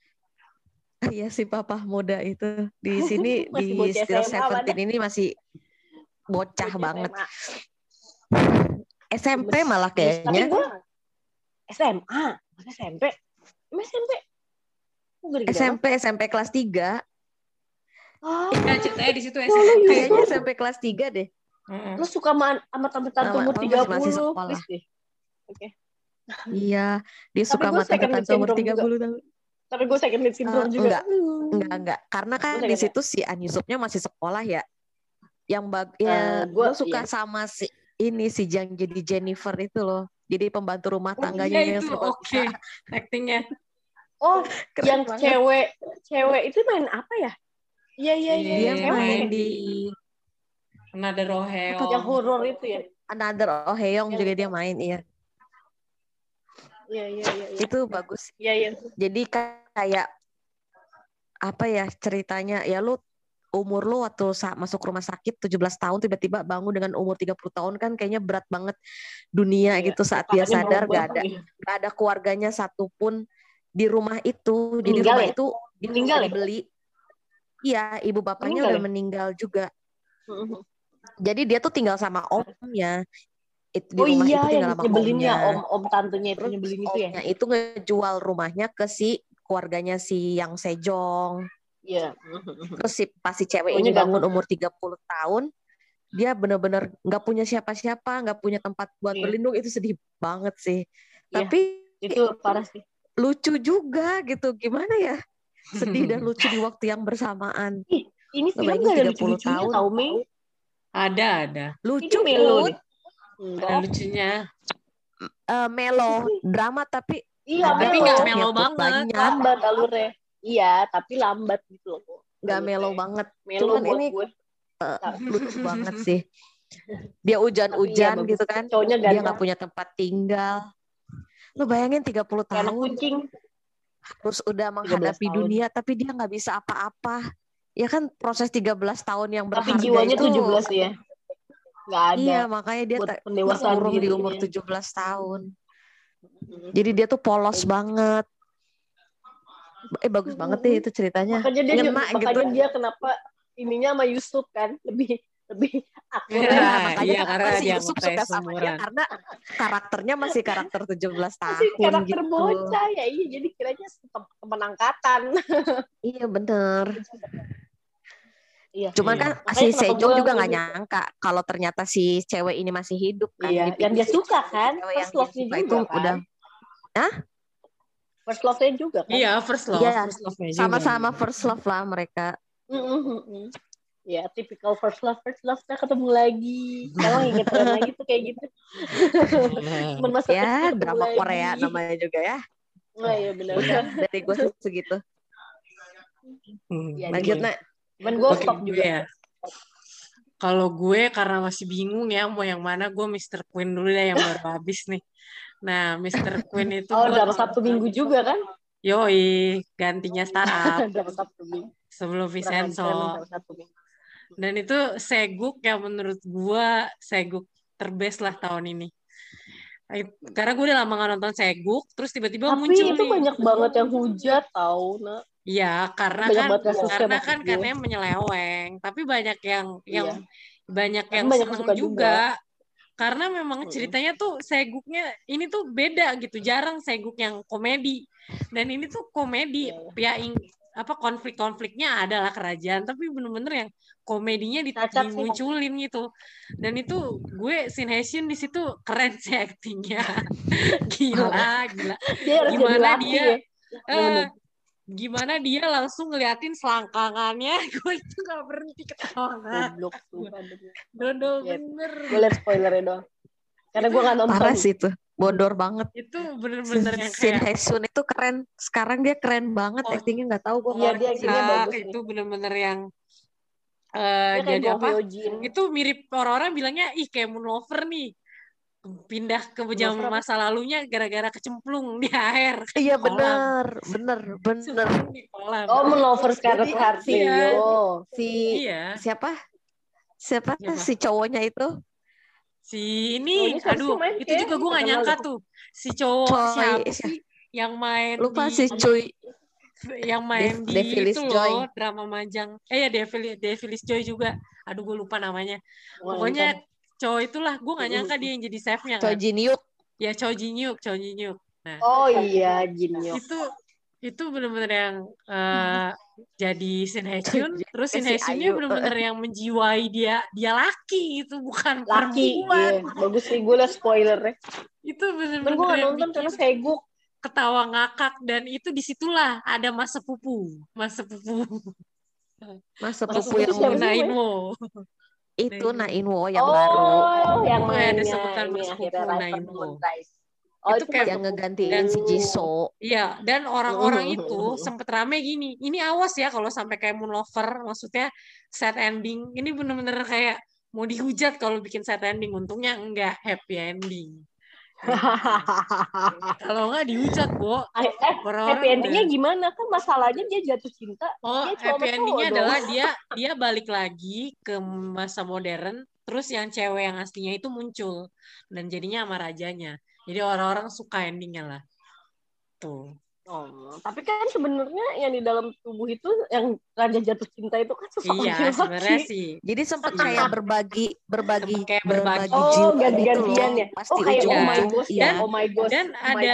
Iya si papa muda itu di *laughs* sini di Still SMA Seventeen ini masih bocah Bocah banget. SMA. SMP malah Tapi kayaknya. gue SMA, SMP, SMP. SMP SMP kelas 3 Ah, Nah, ceritanya di situ Oh, SMP. iya. Kayaknya SMP kelas 3 deh. Heeh. lu suka sama sama tante-tante umur oh, 30 masih- sekolah. Oke. Iya, dia Tapi suka gue sama tante-tante umur syndrome juga. 30 tahun. Tapi gue second lead syndrome Eh, juga. enggak. Enggak, enggak. Karena kan di situ si An Yusufnya masih sekolah ya. Yang bag ya Eh, gua- gua suka iya. sama si ini si Jang jadi Jennifer itu loh. Jadi pembantu rumah Oh, tangganya iya yang itu oke. Actingnya. Oh, Keren yang banget. cewek cewek itu main apa ya? Iya iya iya. Dia yang main di Another Roheo. yang horor itu ya. Another Oh Heong Yang- juga dia main iya. Iya iya iya. iya. Itu bagus. Iya iya. Jadi kayak apa ya ceritanya ya lu umur lu waktu sa- masuk rumah sakit 17 tahun tiba-tiba bangun dengan umur 30 tahun kan kayaknya berat banget dunia Iya. gitu saat dia sadar gak ada banget. gak ada keluarganya satupun di rumah itu jadi rumah ya? itu dia Meninggal ya? beli iya ibu bapaknya Meninggal udah ya? meninggal juga Mhm. jadi dia tuh tinggal sama omnya It- di Oh rumah iya itu tinggal yang sama nyebelinnya omnya. om om tantenya itu nyebelin itu ya. itu ngejual rumahnya ke si keluarganya si yang Sejong Iya. Mhm. terus si pas si cewek Pokoknya ini bangun umur 30 tahun dia bener-bener nggak punya siapa-siapa nggak punya tempat buat Iya. berlindung itu sedih banget sih Iya. tapi Itu parah sih. lucu juga gitu. Gimana ya? Sedih dan lucu di waktu yang bersamaan. Ini Lo film gak ada 30 lucu-lucunya tahun. tau Mei. Ada, ada. Lucu Ini melo. Ada Enggak. lucunya. Eh, melo drama tapi Iya, ada Tapi melo. nggak melo banget. Banyak. Lambat alurnya. Iya, tapi lambat gitu loh. nggak melo banget Melo Cuman ini gue. lucu banget sih dia hujan-hujan iya, bagus. gitu kan Cowoknya dia nggak punya tempat tinggal lu bayangin 30 Kayak anak tahun kucing. Terus udah menghadapi dunia tapi dia nggak bisa apa-apa ya kan proses 13 tahun yang Tapi berharga jiwanya itu 17 ya. Nggak ada. iya makanya dia terkurung di umur dirinya. 17 tahun Mm. jadi dia tuh polos banget eh bagus banget deh itu ceritanya Makanya dia, ngena makanya gitu dia kenapa ininya sama Yusuf kan lebih lebih *laughs* akurat. Iya, Nah, makanya iya, karena si dia Yusuf suka sama dia karena karakternya masih karakter 17 tahun Masih karakter gitu. bocah ya iya jadi kiranya tem- teman angkatan. *laughs* Iya bener. Iya. Cuman Iya. kan Makanya si Sejong juga nggak nyangka kalau ternyata si cewek ini masih hidup kan. Iya, Dipikir yang dia suka kan, first love-nya juga itu kan. udah First love-nya juga kan. Iya, first love. Iya, First love-nya juga. sama-sama first love lah mereka. Mm-mm-mm. Ya, typical first love, first love nah ketemu lagi. Kalau inget lagi tuh kayak gitu. *laughs* Temen masa Ya drama lagi. Korea namanya juga ya. Nah, iya benar. Udah dari gue segitu. Hmm. Iya, Lanjut nak. Cuman gue Oke, stop juga. ya. Kalau gue karena masih bingung ya mau yang mana, gue Mr. Queen dulu deh yang baru habis nih. Nah, Mr. Queen itu Oh, drama Sabtu Minggu juga kan? yoi gantinya startup *laughs* drama Sabtu Minggu. sebelum Vincenzo. drama Sabtu Minggu. Dan itu seguk yang menurut gue seguk terbest lah tahun ini. Karena gue udah lama gak nonton seguk, terus tiba-tiba Tapi muncul itu nih. banyak banget yang hujat tau, nak. Iya, karena Banyak kan karena kan gue. katanya menyeleweng, tapi banyak yang yang Iya. banyak yang banyak seneng suka juga. juga. Karena memang ceritanya tuh seguknya ini tuh beda gitu, jarang seguk yang komedi. Dan ini tuh komedi, Iya. ya apa konflik-konfliknya adalah kerajaan, tapi bener-bener yang komedinya dimunculin gitu. Dan itu gue Shin Hye di situ keren sih aktingnya. *laughs* gila, gila. Dia Gimana dia Bener. gimana dia langsung ngeliatin selangkangannya *laughs* gue itu gak berhenti ketawa Goblok tuh. dodol Iya. bener Gue liat spoilernya doang. Karena gue gak nonton. Parah sih itu. Bodor banget. itu bener-bener yang Shin itu keren. Sekarang dia keren banget. Oh. Actingnya nggak tahu gue. Iya, dia actingnya bagus itu bener-bener yang eh Dia kayak jadi apa Hyojin. itu mirip orang-orang bilangnya ih kayak Moon Lover nih pindah ke zaman apa? masa lalunya gara-gara kecemplung di *laughs* air Iya Kolam. bener, bener, bener. Cemplung di kolam Oh, Men Lover Scarlet Jadi, Heart. iya. Si iya siapa? Siapa, Siapa? si cowoknya itu? si ini sih aduh main? itu juga gue gak nyangka tuh si cowok Coy, siapa siapa? sih yang main Lupa di si Cuy. Yang main di itu Joy. loh drama majang eh ya Devilis Devilis Joy juga aduh gue lupa namanya Gua pokoknya nonton. cowok itulah gue gak nyangka dia yang jadi chefnya Choi kan Jin Hyuk. ya Cho Jin Hyuk Cho Jin Hyuk nah Oh iya, Jin Hyuk. itu itu bener-bener yang eh, jadi Kyun terus Shin Si Hye Kyunnya Ayu. bener-bener yang menjiwai dia dia laki itu bukan Laki, perempuan iya. Bagus sih, gue liat spoilernya. itu Cuman bener-bener gue nonton bikin karena seguk. Ketawa ngakak dan itu di situlah ada mas sepupu mas sepupu Mas sepupu yang sih? Nainwo itu Nainwo. Yang oh, baru. yang Oh, ya, ada mainnya sebutan ini Mas Sepupu Nainwo. Oh, Itu itu kayak- yang ngegantiin si Jisoo. Iya, dan orang-orang itu sempet rame gini. Ini awas ya kalau sampai kayak Moon Lover, maksudnya sad ending. Ini bener-bener kayak mau dihujat kalau bikin sad ending. Untungnya enggak happy ending. *laughs* Kalau enggak dihujat, Bo. Eh, Orang-orang happy endingnya udah- gimana? Kan masalahnya dia jatuh cinta. Oh, dia happy endingnya adalah dia *laughs* dia balik lagi ke masa modern. Terus yang cewek yang aslinya itu muncul dan jadinya sama rajanya. Jadi orang-orang suka endingnya lah. Tuh. Oh, tapi kan sebenarnya yang di dalam tubuh itu yang raja jatuh cinta itu kan sosok Iya, sebenarnya sih. Jadi sempat Iya. kayak berbagi berbagi Sempet kayak berbagi. Oh, jiwa ganti-gantian gitu ya. Pasti Oh, kayak oh my ghost iya. ya. Oh my god. Dan oh my ada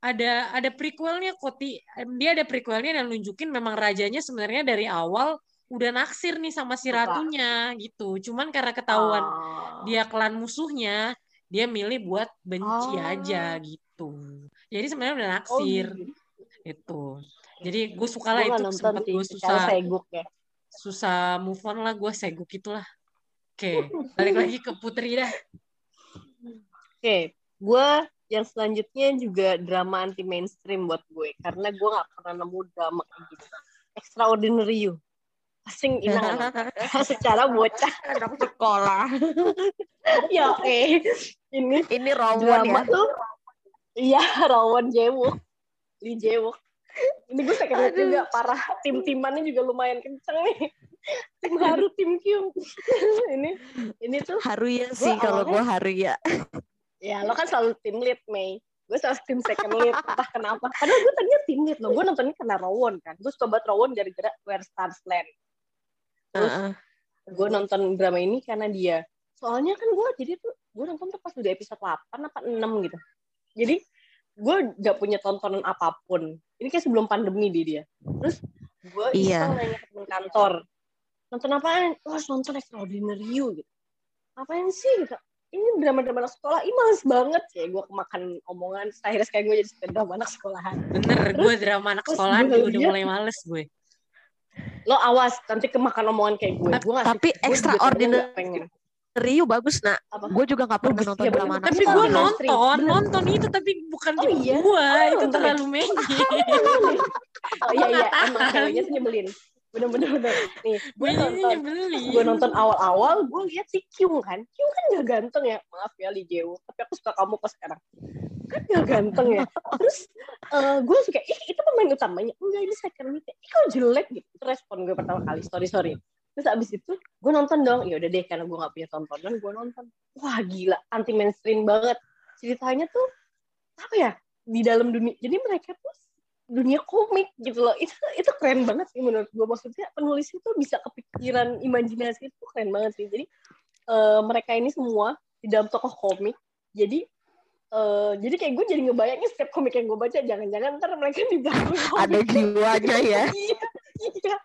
ada ada prequelnya Koti dia ada prequelnya dan nunjukin memang rajanya sebenarnya dari awal udah naksir nih sama si ratunya gitu cuman karena ketahuan Oh. dia klan musuhnya dia milih buat benci Oh. aja gitu jadi sebenarnya udah Oh, naksir gitu. itu jadi gue suka lah itu nonton sempat gue susah seguk ya. susah move on lah gue seguk itulah oke balik lagi ke Putri dah Oke, gue yang selanjutnya juga drama anti mainstream buat gue karena gue nggak pernah nemu drama kayak gitu. Extraordinary You. Asing inang *laughs* secara bocah anak sekolah. *laughs* ya eh ini Ini drama ya. tuh iya Rawon Jewuk Lee Jewuk ini gue sakit hati juga parah. Tim timannya juga lumayan kenceng nih. Tim Haru tim Kyung. *laughs* Ini ini tuh Haruya sih kalau gue Haruya. ya lo kan selalu tim lead Mei. Gue selalu tim second lead entah kenapa. Padahal gue tadinya tim lead loh. Gue nontonnya karena Rawon kan. Gue suka banget Rawon gara-gara Where Stars Land. Terus Heeh. gue nonton drama ini karena dia. Soalnya kan gue jadi tuh gue nonton tuh pas udah episode 8 apa 6 gitu jadi gue gak punya tontonan apa pun. Ini kayak sebelum pandemi di dia. Terus gue Iya. iseng nanya ke temen kantor. Nonton apaan? Wah nonton Extraordinary You gitu. Apain sih gitu? Ini drama-drama anak sekolah. Ini males banget. Ya gue kemakan omongan. Akhirnya sekarang gue jadi drama anak sekolahan. Bener gue drama anak sekolahan gue juga udah mulai males gue. Lo awas nanti kemakan omongan kayak gue. Gue Tapi Extraordinary Rio bagus nak. Gue juga nggak pernah nonton iya, drama anak tapi gue nonton nonton itu tapi bukan Oh, iya? gue Oh, itu ya? terlalu menye *laughs* Oh iya iya, Gua *laughs* nggak emang tahan. ceweknya tuh nyebelin. Bener-bener bener. Nih, gue nonton, gue nonton awal-awal, gue lihat si Kyung kan. Kyung kan gak ganteng ya, maaf ya Lee Jae Wook, tapi aku suka kamu pas sekarang. Kan gak ganteng ya. Terus eh, gue suka, ih itu pemain utamanya. Enggak, ini second lead. Ih kok jelek gitu. Itu respon gue pertama kali, sorry sorry. Terus abis itu gue nonton dong, ya udah deh karena gue gak punya tontonan, gue nonton. Wah gila, anti mainstream banget. Ceritanya tuh apa ya di dalam dunia. Jadi mereka tuh dunia komik gitu loh itu itu keren banget sih menurut gue maksudnya penulis itu bisa kepikiran imajinasi itu keren banget sih jadi eh, mereka ini semua di dalam tokoh komik jadi eh, jadi kayak gue jadi ngebayangin setiap komik yang gue baca jangan-jangan ntar mereka di belakang. Ada jiwanya ya. *laughs* iya iya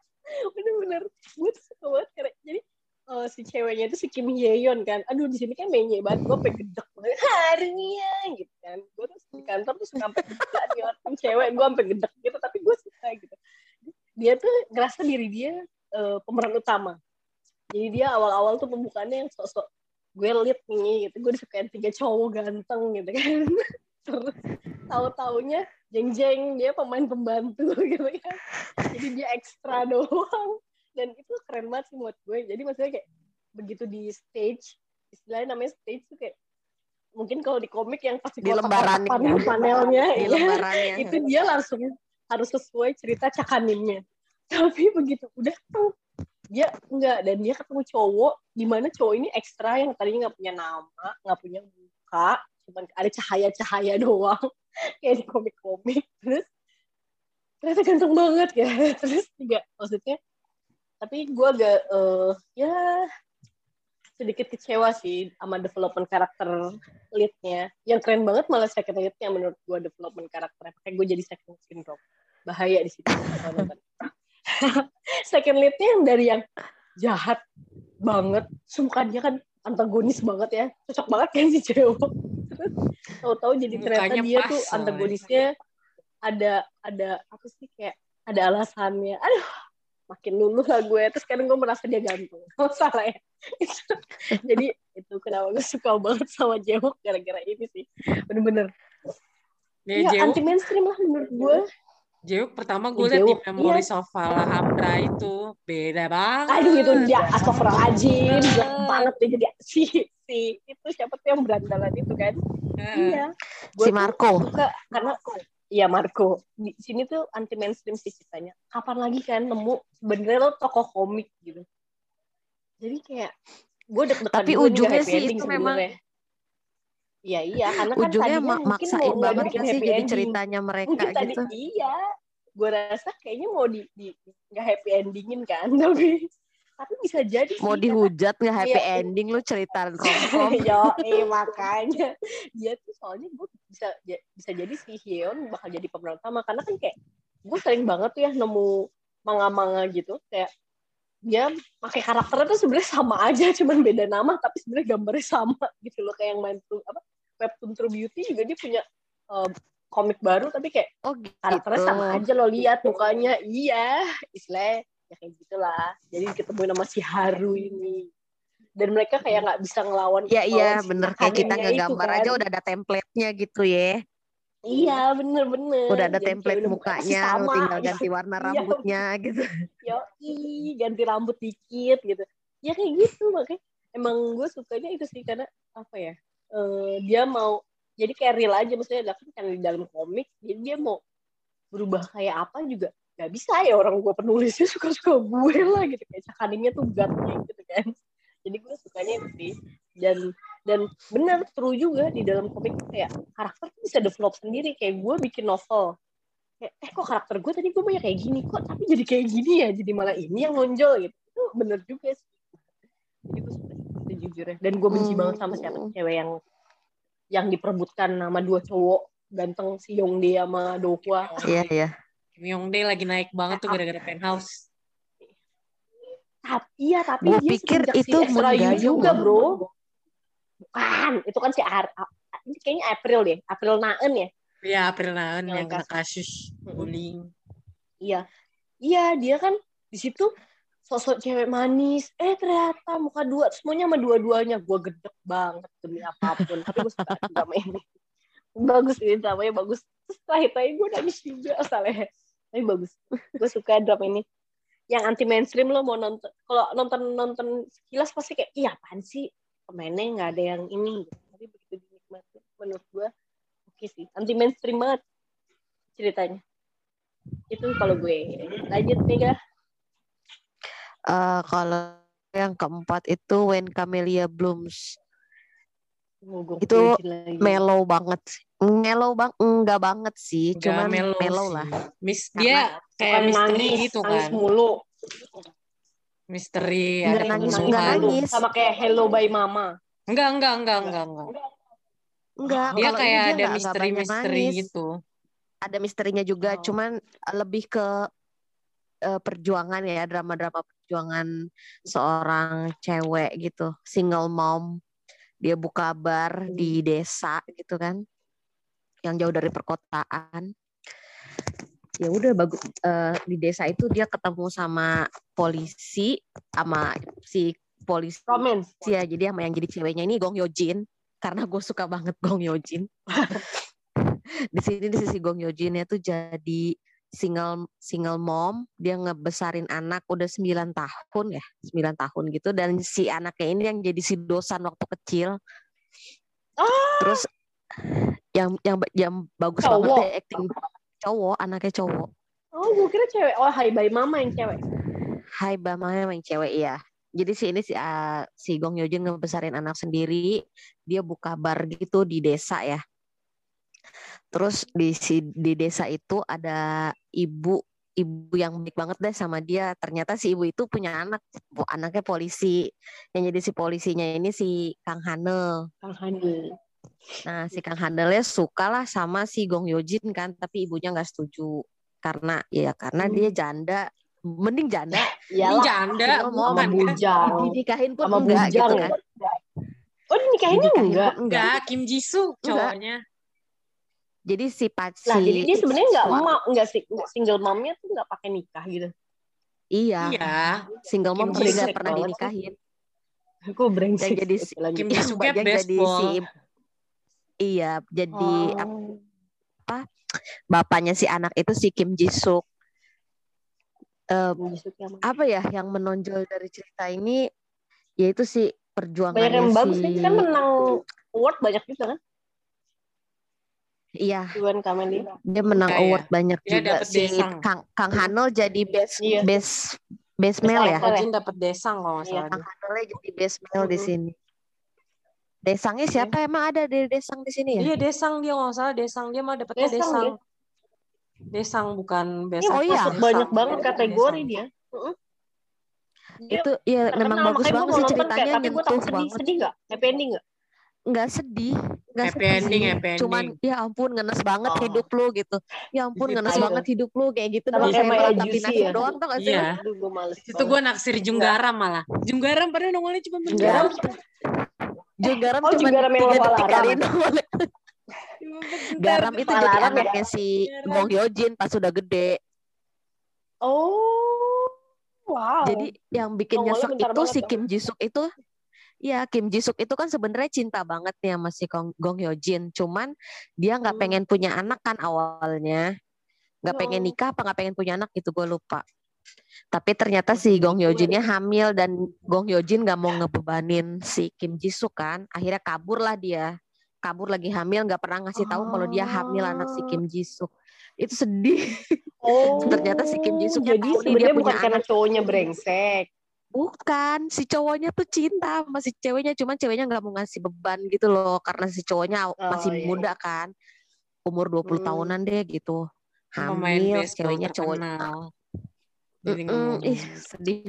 bener-bener. Gue tuh suka karena jadi eh, si ceweknya itu si Kim Hye-yeon kan. Aduh di sini kan menye banget. Gue pengen gedek banget. *laughs* Harinya gitu kan. Gue tuh di kantor tuh suka sampai nih orang cewek. Gue sampai gedek gitu tapi gue suka gitu. Dia tuh ngerasa diri dia eh, pemeran utama. Jadi dia awal-awal tuh pembukaannya yang sosok gue lead nih gitu. Gue disukain tiga cowok ganteng gitu kan. *laughs* Terus tahu-taunya jeng jeng dia pemain pembantu *laughs* gitu kan jadi dia ekstra *laughs* doang. Dan itu keren banget sih buat gue. Jadi maksudnya kayak begitu di stage istilahnya namanya stage tuh kayak mungkin kalau di komik yang pasti Di lembarannya. panel-panelnya Di iya, lembarannya. *laughs* itu dia langsung harus sesuai cerita cakanimnya tapi begitu udah tuh. Dia enggak dan dia ketemu cowok di mana cowok ini ekstra yang tadinya nggak punya nama nggak punya muka cuman ada cahaya-cahaya doang *laughs* kayak di komik-komik. Terus ternyata ganteng banget ya. *laughs* Terus juga maksudnya tapi gue agak eh, ya sedikit kecewa sih sama development karakter leadnya. Yang keren banget malah second leadnya menurut gue development karakternya. Kayak gue jadi second syndrome. Bahaya di situ. *laughs* Second leadnya yang dari yang jahat banget. Sumkanya kan antagonis banget ya. Cocok banget kan si cewek tahu-tahu jadi ternyata Mukanya dia pas tuh antagonisnya ada ada apa sih kayak ada alasannya. Aduh makin luluh lah gue. Terus kadang gue merasa dia gantung. *laughs* Oh salah ya. *laughs* Jadi itu kenapa gue suka banget sama Jewok gara-gara ini sih. Bener-bener. Ya ya, anti mainstream lah menurut gue. Jewuk pertama gue liat di Jewuk, Memories of Fala Hamra itu beda banget. Aduh itu dia astagfirullahaladzim. Banget. jelek banget dia jadi si si itu siapa tuh yang berandalan itu kan Heeh. iya Si Gue tuh Marco. suka karena Iya Marco di sini tuh anti mainstream sih ceritanya kapan lagi kan nemu sebenarnya lo tokoh komik gitu jadi kayak gue deg-degan Tapi ujungnya sih itu memang- sebenarnya. Iya iya karena kan Ujungnya mak- maksain mau banget sih jadi ending. ceritanya mereka mungkin tadi gitu. iya gue rasa kayaknya mau di, di nggak happy endingin kan *laughs* tapi tapi bisa jadi sih, Mau dihujat nggak happy Iya. ending lu cerita *laughs* romcom. Yo, eh makanya. Dia tuh soalnya gue bisa bisa jadi si Hyeon bakal jadi pemeran utama. Karena kan kayak gue sering banget tuh ya nemu manga-manga gitu. Kayak dia pakai karakternya tuh sebenarnya sama aja cuman beda nama tapi sebenarnya gambarnya sama gitu loh. Kayak yang main tuh apa webtoon True Beauty juga dia punya eh, komik baru tapi kayak Oh gitu. karakternya sama aja lo lihat mukanya. Iya istilah ya kayak gitulah jadi ketemu sama si Haru ini dan mereka kayak nggak bisa ngelawan Iya iya si bener kayak kita ngegambar kan. aja udah ada template-nya gitu ya. iya bener bener Udah ada Jadi template kayak mukanya lu sama, tinggal ganti *laughs* warna Iya. rambutnya gitu. Yoi, ganti rambut dikit gitu. Ya kayak gitu makanya emang gue sukanya itu sih karena apa ya? eh, dia mau jadi kayak real aja maksudnya kan karena di dalam komik jadi dia mau berubah kayak apa juga nggak bisa ya orang gue penulisnya *laughs* suka-suka gue lah gitu. Kayak cakadingnya tuh gatnya gitu kan. Jadi gue sukanya itu sih. Dan dan benar true juga di dalam komik kayak karakter tuh bisa develop sendiri. Kayak gue bikin novel. Kayak eh kok karakter gue tadi gue banyak kayak gini? Kok tapi jadi kayak gini ya? Jadi malah ini yang nonjol gitu. Itu bener juga sih. Jadi gue suka sejujurnya. Dan gue benci Hmm. banget sama siapa? Cewek yang yang diperebutkan nama dua cowok ganteng si Yongdae sama Dokwa. Iya iya. Kim Yong Dae lagi naik banget tuh gara-gara penthouse. tapi iya tapi Gua dia pikir itu si Ezra Yu Moon juga bro bukan itu kan si Ar ini kayaknya April deh April Naen ya Iya, April Naen Yang yang kena kasus. bullying. Iya, iya dia kan di situ sosok cewek manis. Eh ternyata muka dua semuanya sama dua-duanya. Gue gedek banget demi apa pun. Tapi gue suka drama ini. Bagus ini dramanya bagus. Terus terakhir gue nangis juga asalnya. Tapi bagus. Gue suka drama ini. Yang anti mainstream lo mau nonton. Kalau nonton nonton sekilas pasti kayak iya apaan sih pemainnya nggak ada yang ini. Tapi begitu dinikmati menurut gue oke sih. Anti mainstream banget ceritanya itu kalau gue lanjut nih kak Eh, kalau yang keempat itu When Camellia Blooms. Itu Mellow banget. Mellow bang enggak banget sih, Nggak cuman mellow mellow, sih. lah. Mis Karena dia kayak misteri nangis, gitu nangis kan. mulu Misteri Nggak ada nangis, pembunuhan. nggak nangis. sama kayak Hello by Mama Enggak, enggak, enggak, enggak, enggak. Enggak, Dia kayak dia ada misteri-misteri nangis. gitu. Ada misterinya juga, Oh. cuman lebih ke eh, perjuangan ya, drama-drama perjuangan seorang cewek gitu, single mom. Dia buka bar Hmm. di desa gitu kan, yang jauh dari perkotaan. Ya udah bagus eh, di desa itu dia ketemu sama polisi, sama si polisi. Romance ya jadi sama yang jadi ceweknya ini Gong Yoo Jin karena gue suka banget Gong Yoo Jin *laughs* di sini di sisi Gong Yoo Jinnya tuh jadi single single mom. Dia ngebesarin anak udah 9 tahun ya 9 tahun gitu. Dan si anaknya ini yang jadi si dosan waktu kecil. Ah. terus yang yang yang bagus Cowok. banget deh acting cowok anaknya cowok oh gue kira cewek oh Hai by Mama yang cewek Hai Bama yang cewek iya. Jadi si ini si ah, si Gong Yoo Jin ngebesarin anak sendiri, dia buka bar gitu di desa ya. Terus di si di desa itu ada ibu ibu yang baik banget deh sama dia. Ternyata si ibu itu punya anak, anaknya polisi. Yang jadi si polisinya ini si Kang Hanel. Kang Hani Nah, si Kang suka lah sama si Gong Yoo Jin kan, tapi ibunya nggak setuju karena ya karena Hmm. dia janda. Mending janda Ini *laughs* iyalah janda, bukan kan? bujang dinikahin pun sama enggak bujang gitu ya kan. oh dinikahinnya Dinikahin enggak pun enggak. Enggak, Kim Jisoo cowoknya. Jadi si pac lah si jadi dia sebenarnya enggak suami- emak enggak sih enggak single momnya tuh enggak pakai nikah gitu Iya, Iya. single mom Jisoo nggak pernah dinikahin. aku brengsek jadi si-. Kim Jisoo jadi si. Iya, jadi oh. bapaknya si anak itu si Kim. Eh, yang mana? apa ya yang menonjol dari cerita ini yaitu si perjuangannya banyak yang bagus si nih kan menang award banyak juga kan iya dia menang Kayak award banyak dia juga si desang. Kang Kang Hanel jadi best Iya. best best male ya actor. Jin dapat desang kalau nggak Iya. salah. Kang. Hanelnya jadi best male di Mm-mm. sini Desangnya siapa emang ada di Desang di sini ya? Iya desang dia nggak salah desang dia mah dapetnya Desang desang. dia. Desang bukan best Oh iya. masuk desang. banyak banget kategori desang. dia Heeh. Dia itu ya memang terkenal, bagus makanya gua banget sih ceritanya kayak, tapi gue nyentuh takut sedih banget sedih nggak happy ending nggak nggak sedih nggak Happy sedih ending, sih. happy cuman ending. ya ampun ngenes banget Oh. hidup lu gitu ya ampun Gitu. ngenes Iya. banget hidup lu kayak gitu doang kayak meratapi Juicy nasib ya. doang tau gak sih Iya. lu? aduh gue males Itu gue naksir Junggaram malah. Junggaram padahal nongolnya cuma bentar. Junggaram Junggaram Oh, cuma tiga detik kali. Garam itu jadi ya? anaknya si. Gong Hyojin pas sudah gede. Oh, wow. Jadi yang bikin Nongolnya nyesek itu si. Kim Jisuk itu ya Kim Jisuk itu kan sebenarnya cinta banget nih sama si Gong, Gong Hyojin. Cuman dia nggak Hmm. pengen punya anak kan awalnya. Nggak pengen Oh. nikah apa nggak pengen punya anak itu gue lupa. Tapi ternyata si Gong gitu ya. Hyojinnya hamil dan Gong Hyojin nggak mau ngebebanin si Kim Jisuk kan. Akhirnya kabur lah dia. Kabur lagi hamil nggak pernah ngasih tahu kalau dia hamil anak si Oh. Kim Jisuk. Itu sedih. Oh, *laughs* Ternyata si Kim Jisuknya jadi sebenarnya punya bukan karena anak. cowoknya brengsek. Bukan, si cowoknya tuh cinta sama si ceweknya, cuman ceweknya nggak mau ngasih beban gitu loh, karena si cowoknya Oh, masih iya, muda kan, umur 20 Hmm. tahunan deh gitu, hamil, ceweknya cowok, terkenal. Jadi nggak Mm-mm, mau. ih sedih